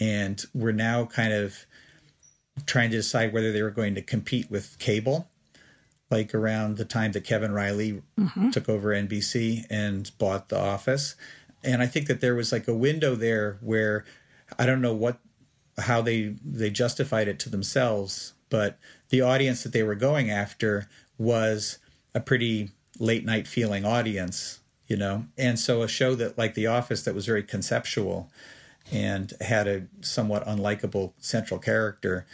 and we're now kind of trying to decide whether they were going to compete with cable like around the time that Kevin Reilly mm-hmm. took over NBC and bought The Office. And I think that there was like a window there where I don't know what how they they justified it to themselves, but the audience that they were going after was a pretty late night feeling audience, you know. And so a show that like The Office that was very conceptual and had a somewhat unlikable central character,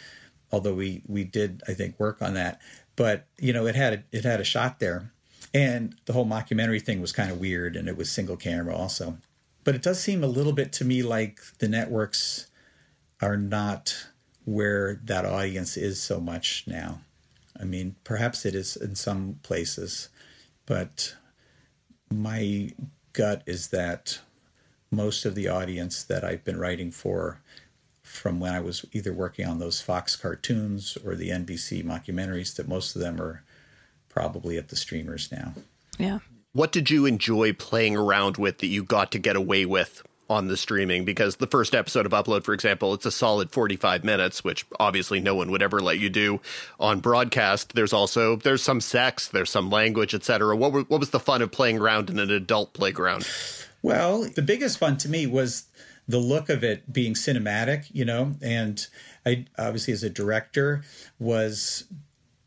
although we we did I think work on that but you know it had a, it had a shot there. And the whole mockumentary thing was kind of weird and it was single camera also. But it does seem a little bit to me like the networks are not where that audience is so much now. I mean perhaps it is in some places but my gut is that most of the audience that i've been writing for from when I was either working on those Fox cartoons or the NBC mockumentaries that most of them are probably at the streamers now. Yeah. What did you enjoy playing around with that you got to get away with on the streaming? Because the first episode of Upload, for example, it's a solid 45 minutes, which obviously no one would ever let you do on broadcast. There's also there's some sex, there's some language, etc. What were, what was the fun of playing around in an adult playground? Well, the biggest fun to me was the look of it being cinematic, you know, and I obviously as a director was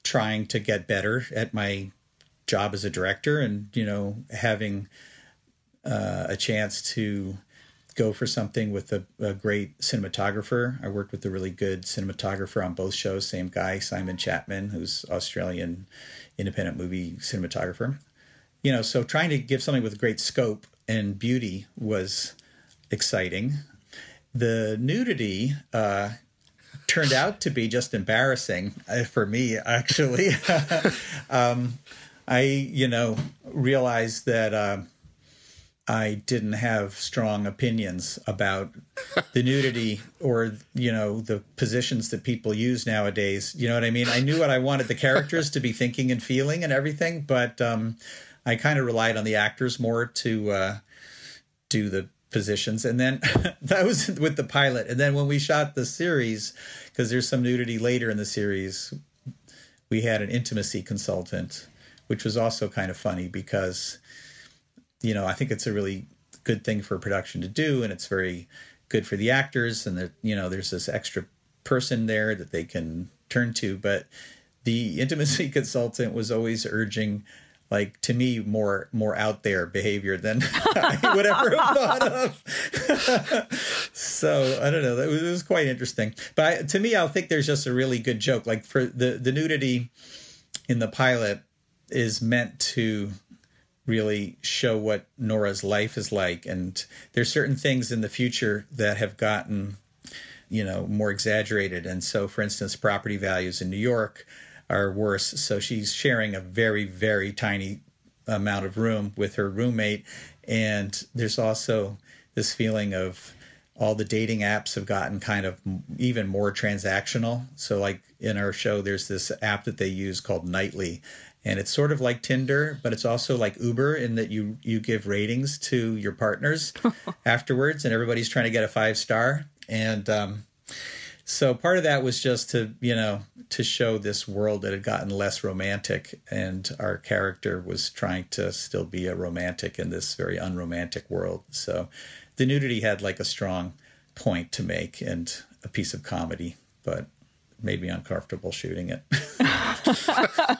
trying to get better at my job as a director and you know having uh, a chance to go for something with a, a, great cinematographer. I worked with a really good cinematographer on both shows, same guy, Simon Chapman, who's Australian independent movie cinematographer. You know, so trying to give something with great scope and beauty was exciting. The nudity uh, turned out to be just embarrassing uh, for me, actually. um, I, you know, realized that uh, I didn't have strong opinions about the nudity or, you know, the positions that people use nowadays. You know what I mean? I knew what I wanted the characters to be thinking and feeling and everything, but um, I kind of relied on the actors more to uh, do the positions. And then that was with the pilot. And then when we shot the series, because there's some nudity later in the series, we had an intimacy consultant, which was also kind of funny because, you know, I think it's a really good thing for production to do, and it's very good for the actors. And that you know, there's this extra person there that they can turn to. But the intimacy consultant was always urging like to me more more out there behavior than I would ever have thought of. so I don't know. That was, it was quite interesting. But I, to me, I think there's just a really good joke. Like for the the nudity in the pilot is meant to really show what Nora's life is like, and there's certain things in the future that have gotten you know more exaggerated. And so, for instance, property values in New York are worse. So she's sharing a very, very tiny amount of room with her roommate. And there's also this feeling of all the dating apps have gotten kind of even more transactional. So, like in our show, there's this app that they use called Nightly, and it's sort of like Tinder, but it's also like Uber in that you you give ratings to your partners afterwards, and everybody's trying to get a five star. And um, so part of that was just to you know to show this world that had gotten less romantic and our character was trying to still be a romantic in this very unromantic world so the nudity had like a strong point to make and a piece of comedy but made me uncomfortable shooting it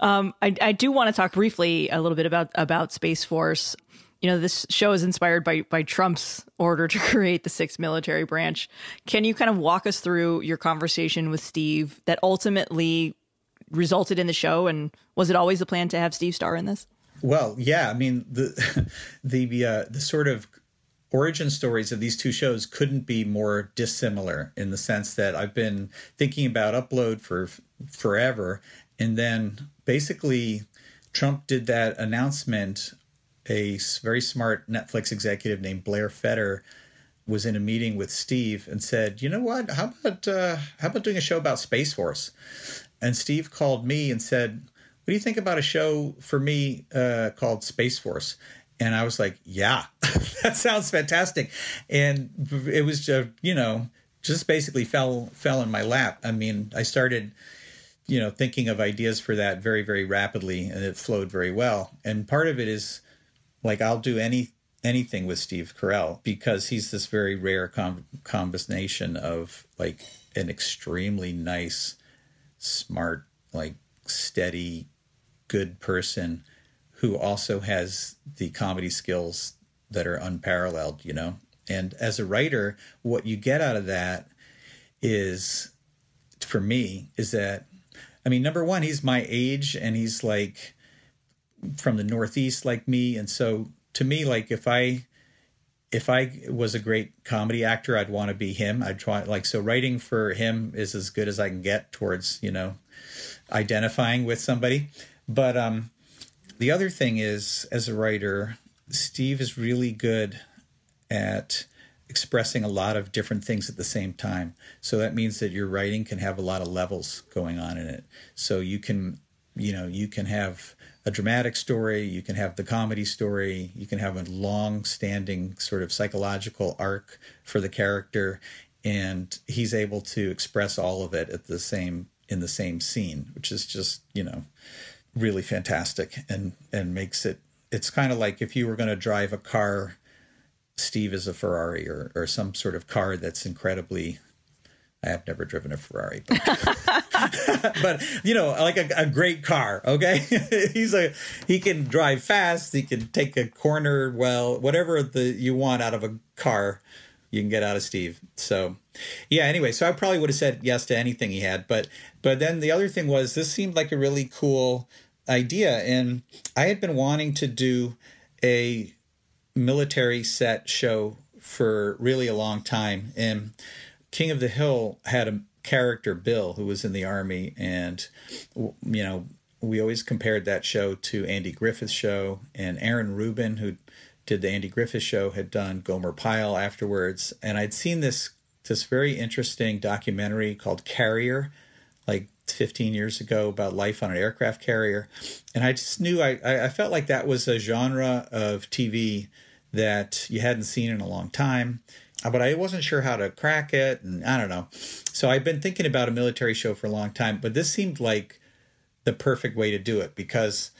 um, I, I do want to talk briefly a little bit about about Space Force. You know, this show is inspired by by Trump's order to create the sixth military branch. Can you kind of walk us through your conversation with Steve that ultimately resulted in the show? And was it always the plan to have Steve star in this? Well, yeah. I mean, the the uh, the sort of origin stories of these two shows couldn't be more dissimilar in the sense that I've been thinking about upload for forever, and then basically Trump did that announcement. A very smart Netflix executive named Blair Fetter was in a meeting with Steve and said, "You know what? How about uh, how about doing a show about Space Force?" And Steve called me and said, "What do you think about a show for me uh, called Space Force?" And I was like, "Yeah, that sounds fantastic." And it was just, you know, just basically fell fell in my lap. I mean, I started, you know, thinking of ideas for that very very rapidly, and it flowed very well. And part of it is, like, I'll do any anything with Steve Carell because he's this very rare com- combination of like an extremely nice smart, like steady, good person who also has the comedy skills that are unparalleled, you know? And as a writer, what you get out of that is, for me, is that, I mean, number one, he's my age and he's like from the Northeast like me. And so to me, like if I, if I was a great comedy actor, I'd want to be him. I'd try like so writing for him is as good as I can get towards, you know, identifying with somebody. But um the other thing is as a writer, Steve is really good at expressing a lot of different things at the same time. So that means that your writing can have a lot of levels going on in it. So you can, you know, you can have a dramatic story, you can have the comedy story, you can have a long standing sort of psychological arc for the character and he's able to express all of it at the same in the same scene, which is just, you know, really fantastic and and makes it it's kind of like if you were going to drive a car Steve is a Ferrari or or some sort of car that's incredibly I have never driven a Ferrari, but, but you know, like a, a great car. Okay, he's a he can drive fast. He can take a corner well, whatever the you want out of a car, you can get out of Steve. So, yeah. Anyway, so I probably would have said yes to anything he had, but but then the other thing was this seemed like a really cool idea, and I had been wanting to do a military set show for really a long time, and King of the Hill had a character, Bill, who was in the army, and you know we always compared that show to Andy Griffith's show, and Aaron Ruben, who did the Andy Griffith show, had done Gomer Pyle afterwards, and I'd seen this this very interesting documentary called Carrier, like 15 years ago about life on an aircraft carrier, and I just knew I I felt like that was a genre of TV that you hadn't seen in a long time but I wasn't sure how to crack it, and I don't know. So I've been thinking about a military show for a long time, but this seemed like the perfect way to do it because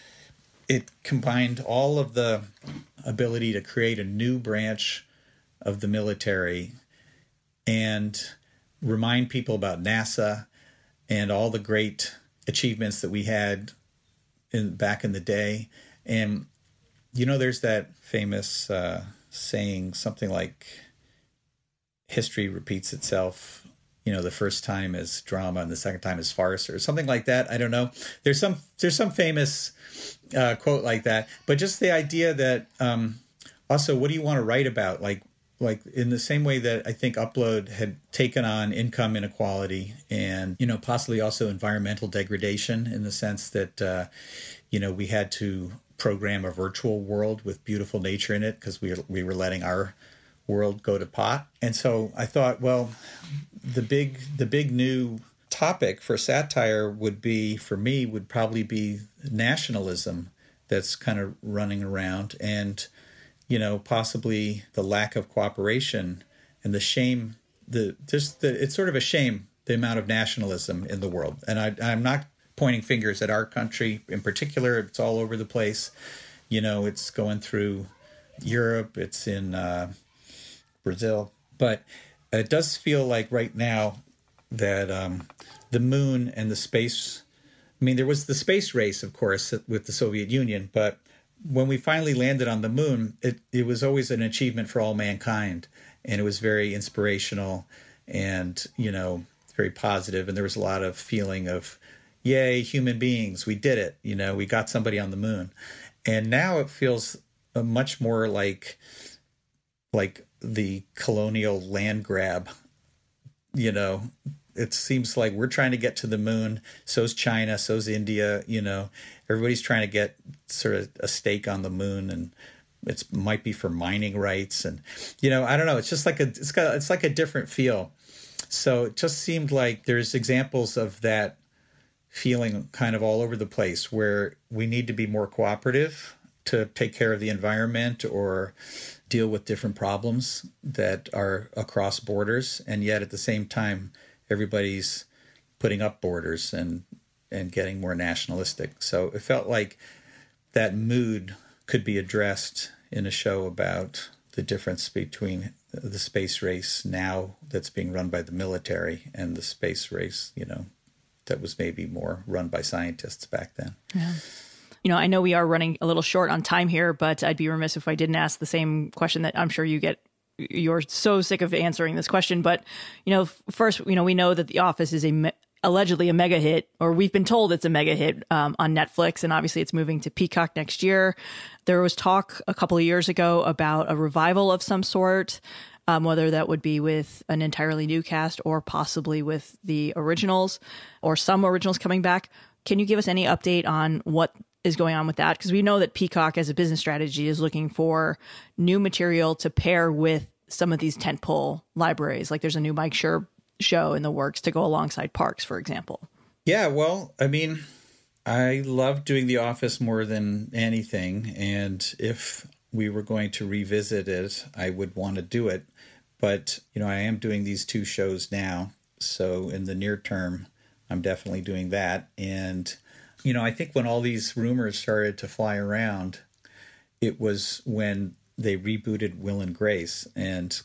it combined all of the ability to create a new branch of the military and remind people about NASA and all the great achievements that we had in back in the day. And you know, there's that famous uh, saying, something like history repeats itself you know the first time is drama and the second time is farce or something like that. I don't know. There's some there's some famous uh, quote like that. But just the idea that um, also what do you want to write about? Like like in the same way that i think upload had taken on income inequality and you know possibly also environmental degradation in the sense that uh, you know we had to program a virtual world with beautiful nature in it because we we were letting our world go to pot. And so I thought, well, the big the big new topic for satire would be for me would probably be nationalism that's kind of running around and you know possibly the lack of cooperation and the shame the just the it's sort of a shame the amount of nationalism in the world. And I, i'm not pointing fingers at our country in particular. It's all over the place. You know it's going through europe. It's in uh, Brazil. But it does feel like right now that um, the moon and the space I mean, there was the space race, of course, with the Soviet Union, but when we finally landed on the moon, it, it was always an achievement for all mankind. And it was very inspirational and, you know, very positive. And there was a lot of feeling of, yay, human beings, we did it. You know, we got somebody on the moon. And now it feels much more like, like the colonial land grab, you know, it seems like we're trying to get to the moon. So's China, so's India. You know, everybody's trying to get sort of a stake on the moon, and it might be for mining rights. And you know, I don't know. It's just like a it's got it's like a different feel. So it just seemed like there's examples of that feeling kind of all over the place where we need to be more cooperative to take care of the environment or deal with different problems that are across borders and yet at the same time everybody's putting up borders and and getting more nationalistic. So it felt like that mood could be addressed in a show about the difference between the space race now that's being run by the military and the space race, you know, that was maybe more run by scientists back then. Yeah. You know, I know we are running a little short on time here, but I'd be remiss if I didn't ask the same question that I'm sure you get you're so sick of answering this question, but you know, first, you know, we know that The Office is a me- allegedly a mega hit, or we've been told it's a mega hit um, on Netflix, and obviously it's moving to Peacock next year. There was talk a couple of years ago about a revival of some sort. Um, whether that would be with an entirely new cast or possibly with the originals or some originals coming back. Can you give us any update on what is going on with that because we know that Peacock as a business strategy is looking for new material to pair with some of these tentpole libraries. Like there's a new Mike Schur show in the works to go alongside Parks, for example. Yeah, well, I mean, I love doing The Office more than anything, and if we were going to revisit it, I would want to do it. But you know, I am doing these two shows now, so in the near term, I'm definitely doing that, and you know, I think when all these rumors started to fly around, it was when they rebooted Will and Grace. And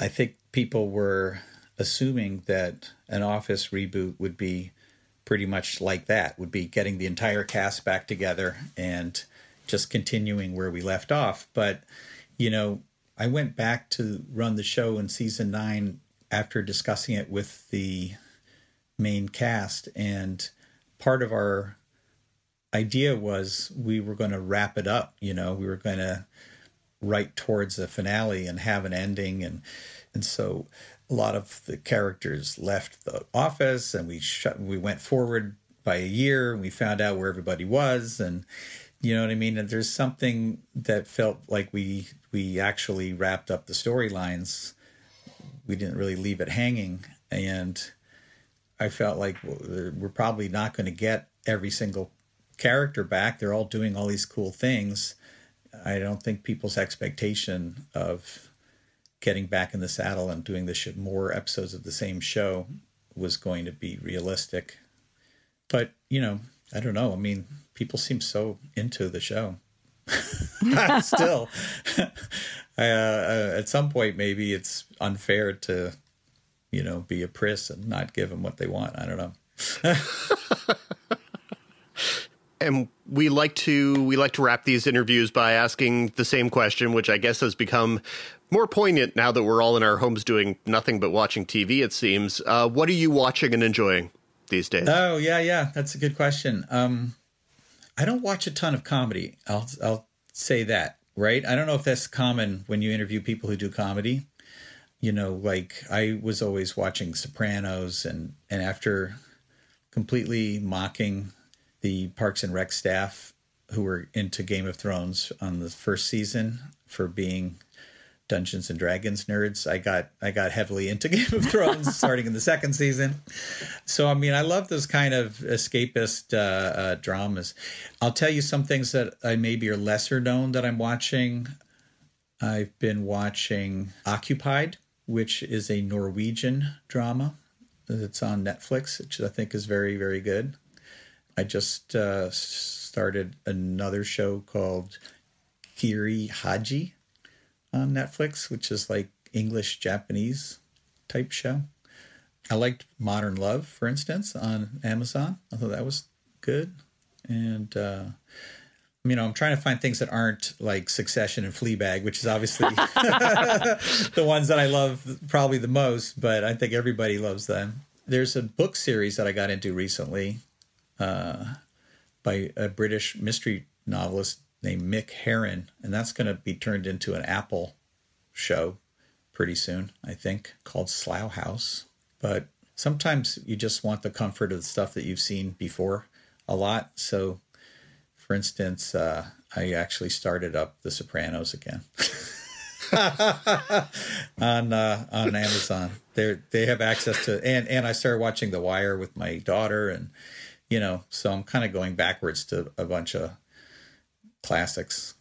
I think people were assuming that an Office reboot would be pretty much like that, would be getting the entire cast back together and just continuing where we left off. But, you know, I went back to run the show in season nine after discussing it with the main cast and part of our idea was we were going to wrap it up. You know, we were going to write towards a finale and have an ending, and and so a lot of the characters left the office, and we shut. We went forward by a year, and we found out where everybody was, and you know what I mean. And there's something that felt like we we actually wrapped up the storylines. We didn't really leave it hanging, and I felt like we're probably not going to get every single character back. They're all doing all these cool things. I don't think people's expectation of getting back in the saddle and doing this more episodes of the same show was going to be realistic. But, you know, I don't know. I mean, people seem so into the show. Still, uh, uh, at some point, maybe it's unfair to you know, be a priss and not give them what they want. I don't know. and we like to we like to wrap these interviews by asking the same question, which I guess has become more poignant now that we're all in our homes doing nothing but watching TV. It seems. Uh, what are you watching and enjoying these days? Oh yeah, yeah, that's a good question. Um, I don't watch a ton of comedy. I'll I'll say that. Right. I don't know if that's common when you interview people who do comedy you know, like I was always watching Sopranos, and and after completely mocking the Parks and Rec staff who were into Game of Thrones on the first season for being Dungeons and Dragons nerds. I got I got heavily into Game of Thrones starting in the second season. So I mean, I love those kind of escapist uh, uh, dramas. I'll tell you some things that I maybe are lesser known that I'm watching. I've been watching Occupied, which is a Norwegian drama that's on Netflix, which I think is very, very good. I just uh, started another show called Giri/Haji on Netflix, which is like English Japanese type show. I liked Modern Love, for instance, on Amazon. I thought that was good. And, uh, you know, I'm trying to find things that aren't like Succession and Fleabag, which is obviously the ones that I love probably the most, but I think everybody loves them. There's a book series that I got into recently uh, by a British mystery novelist named Mick Herron, and that's going to be turned into an Apple show pretty soon, I think, called Slough House. But sometimes you just want the comfort of the stuff that you've seen before a lot. So, for instance, uh, I actually started up The Sopranos again. on uh, on Amazon. They they have access to and and I started watching The Wire with my daughter and you know so I'm kind of going backwards to a bunch of classics.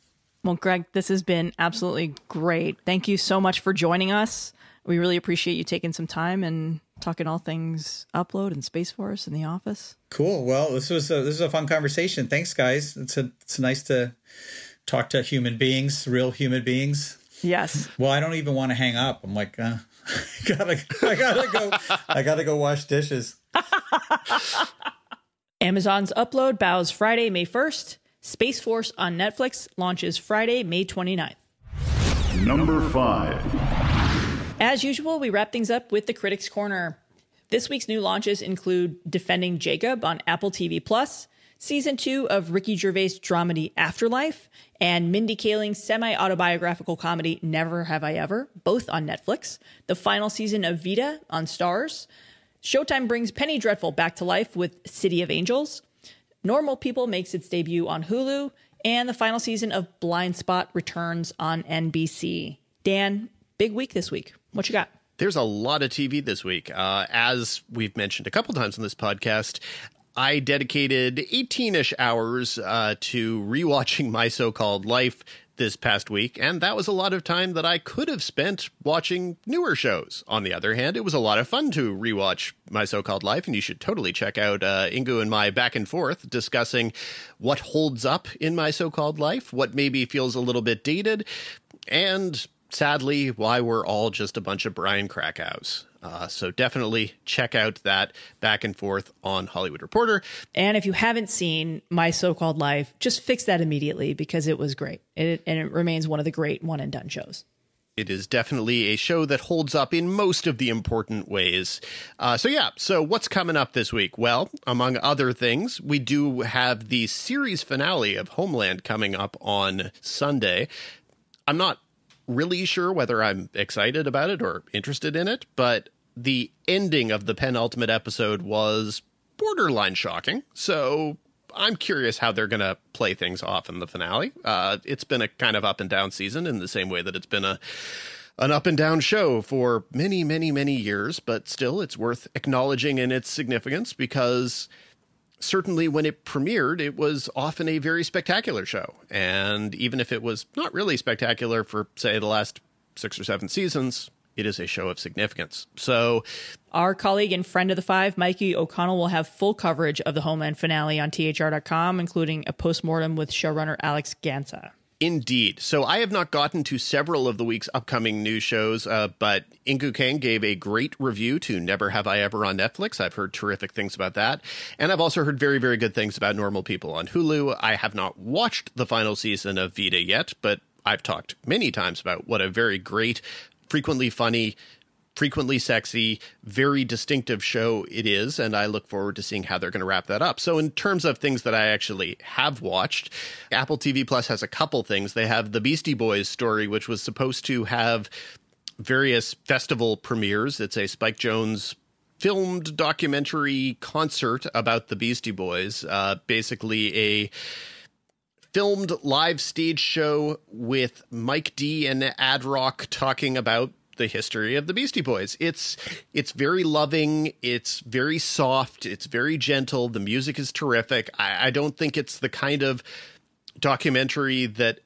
Well, Greg, this has been absolutely great. Thank you so much for joining us. We really appreciate you taking some time and talking all things upload and Space Force in the office. Cool. Well, this was a, this was a fun conversation. Thanks, guys. It's a it's nice to talk to human beings, real human beings. Yes. Well, I don't even want to hang up. I'm like, uh, I gotta, I gotta go, I gotta go wash dishes. Amazon's Upload bows Friday, May 1st. Space Force on Netflix launches Friday, May 29th. Number five. As usual, we wrap things up with the Critics Corner. This week's new launches include Defending Jacob on Apple TV Plus, season two of Ricky Gervais' dramedy Afterlife, and Mindy Kaling's semi autobiographical comedy Never Have I Ever, both on Netflix, the final season of Vida on Starz. Showtime brings Penny Dreadful back to life with City of Angels. Normal People makes its debut on Hulu, and the final season of Blindspot returns on NBC. Dan, big week this week. What you got? There's a lot of TV this week. Uh, as we've mentioned a couple times on this podcast, I dedicated 18 ish hours uh, to rewatching My So Called Life this past week, and that was a lot of time that I could have spent watching newer shows. On the other hand, it was a lot of fun to rewatch My So Called Life, and you should totally check out uh, Inkoo and my back and forth discussing what holds up in My So Called Life, what maybe feels a little bit dated, and sadly, why we're all just a bunch of Brian Krakows. Uh, so definitely check out that back and forth on Hollywood Reporter. And if you haven't seen My So Called Life, just fix that immediately because it was great. It, and it remains one of the great one and done shows. It is definitely a show that holds up in most of the important ways. Uh, so, yeah, so what's coming up this week? Well, among other things, we do have the series finale of Homeland coming up on Sunday. I'm not really sure whether I'm excited about it or interested in it, but the ending of the penultimate episode was borderline shocking. So I'm curious how they're going to play things off in the finale. Uh, it's been a kind of up and down season in the same way that it's been a an up and down show for many, many, many years, but still, it's worth acknowledging in its significance because certainly when it premiered, it was often a very spectacular show. And even if it was not really spectacular for, say, the last six or seven seasons, it is a show of significance. So, our colleague and friend of the five, Mikey O'Connell, will have full coverage of the Homeland finale on THR.com, including a postmortem with showrunner Alex Gansa. Indeed. So I have not gotten to several of the week's upcoming news shows, uh, but Inkoo Kang gave a great review to Never Have I Ever on Netflix. I've heard terrific things about that. And I've also heard very, very good things about Normal People on Hulu. I have not watched the final season of Vida yet, but I've talked many times about what a very great, frequently funny, frequently sexy, very distinctive show it is, and I look forward to seeing how they're going to wrap that up. So, in terms of things that I actually have watched, Apple TV Plus has a couple things. They have the Beastie Boys story, which was supposed to have various festival premieres. It's a Spike Jonze filmed documentary concert about the Beastie Boys, uh, basically a filmed live stage show with Mike D and Ad Rock talking about the history of the Beastie Boys. It's it's very loving, it's very soft, it's very gentle. The music is terrific. I, I don't think it's the kind of documentary that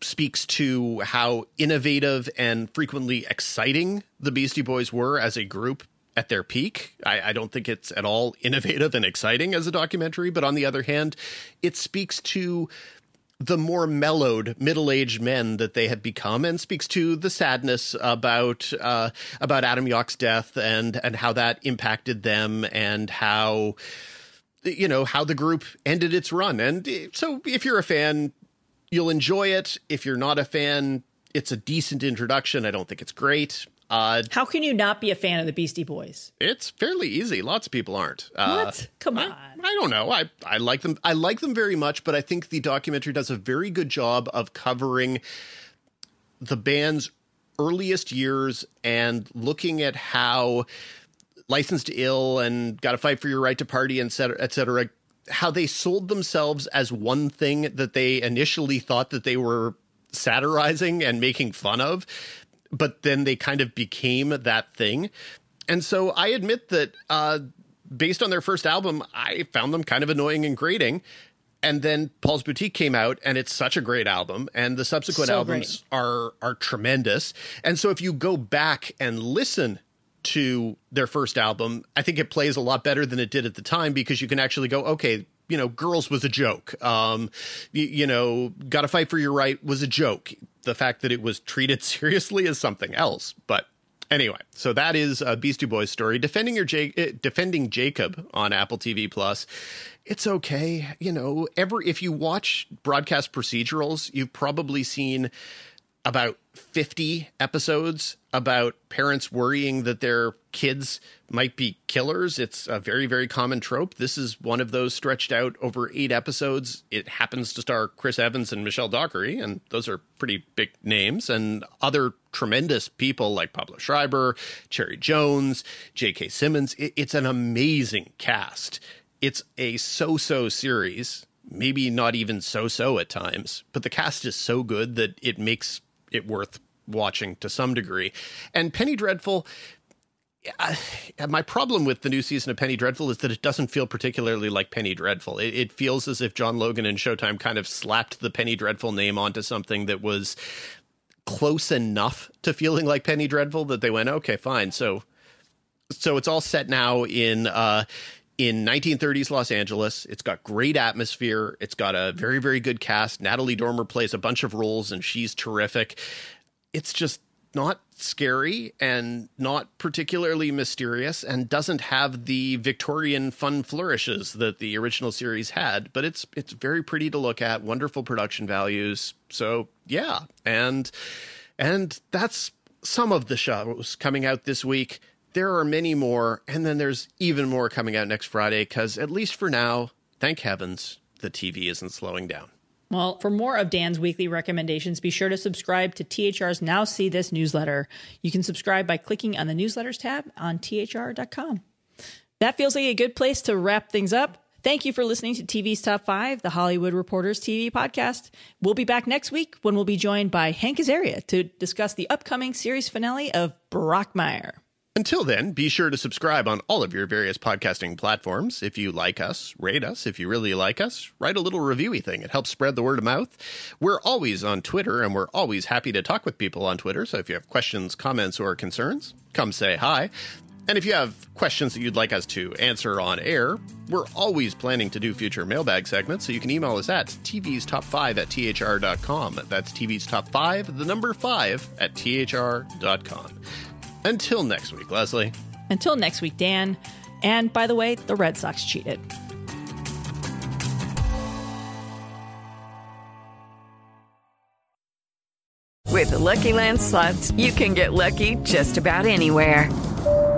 speaks to how innovative and frequently exciting the Beastie Boys were as a group at their peak. I, I, don't think it's at all innovative and exciting as a documentary, but on the other hand, it speaks to the more mellowed middle-aged men that they have become and speaks to the sadness about uh, about Adam Yauch's death and and how that impacted them and how you know how the group ended its run. And so if you're a fan you'll enjoy it. If you're not a fan it's a decent introduction. I don't think it's great uh, How can you not be a fan of the Beastie Boys? it's fairly easy lots of people aren't uh, What? Come on. I don't know. I, I like them. I like them very much, but I think the documentary does a very good job of covering the band's earliest years and looking at how licensed to ill and got to fight for your right to party, et cetera, et cetera, how they sold themselves as one thing that they initially thought that they were satirizing and making fun of, but then they kind of became that thing. And so I admit that uh, based on their first album, I found them kind of annoying and grating. And then Paul's Boutique came out, and it's such a great album, and the subsequent So albums are are tremendous. And so if you go back and listen to their first album, I think it plays a lot better than it did at the time because you can actually go, okay, you know, Girls was a joke. Um, you, you know, Gotta Fight for Your Right was a joke. The fact that it was treated seriously is something else. But anyway, so that is a Beastie Boys story. Defending your Ja- uh, defending Jacob on Apple TV Plus. It's okay, you know. Ever if you watch broadcast procedurals, you've probably seen about 50 episodes about parents worrying that their kids might be killers. It's a very, very common trope. This is one of those stretched out over eight episodes. It happens to star Chris Evans and Michelle Dockery, and those are pretty big names, and other tremendous people like Pablo Schreiber, Cherry Jones, J.K. Simmons. It's an amazing cast. It's a so so series. Maybe not even so so at times, but the cast is so good that it makes it worth watching to some degree. And Penny Dreadful, I, my problem with the new season of Penny Dreadful is that it doesn't feel particularly like Penny Dreadful. It, it feels as if John Logan and Showtime kind of slapped the Penny Dreadful name onto something that was close enough to feeling like Penny Dreadful that they went, okay, fine. So, so it's all set now in uh, in 1930s Los Angeles. It's got great atmosphere. It's got a very, very good cast. Natalie Dormer plays a bunch of roles and she's terrific. It's just not scary and not particularly mysterious and doesn't have the Victorian fun flourishes that the original series had, but it's it's very pretty to look at, wonderful production values. So, yeah. And and that's some of the shows coming out this week there are many more, and then there's even more coming out next Friday because, at least for now, thank heavens, the TV isn't slowing down. Well, for more of Dan's weekly recommendations, be sure to subscribe to THR's Now See This newsletter. You can subscribe by clicking on the newsletters tab on thr.com. That feels like a good place to wrap things up. Thank you for listening to TV's Top 5, the Hollywood Reporters TV podcast. We'll be back next week when we'll be joined by Hank Azaria to discuss the upcoming series finale of Brockmire. Until then, be sure to subscribe on all of your various podcasting platforms. If you like us, rate us. If you really like us, write a little reviewy thing. It helps spread the word of mouth. We're always on Twitter, and we're always happy to talk with people on Twitter. So if you have questions, comments, or concerns, come say hi. And if you have questions that you'd like us to answer on air, we're always planning to do future mailbag segments, so you can email us at tv's top 5 at thr.com. That's tv's top 5, the number 5 at thr.com. Until next week, Lesley. Until next week, Dan. And by the way, the Red Sox cheated. With the Lucky Land slots, you can get lucky just about anywhere.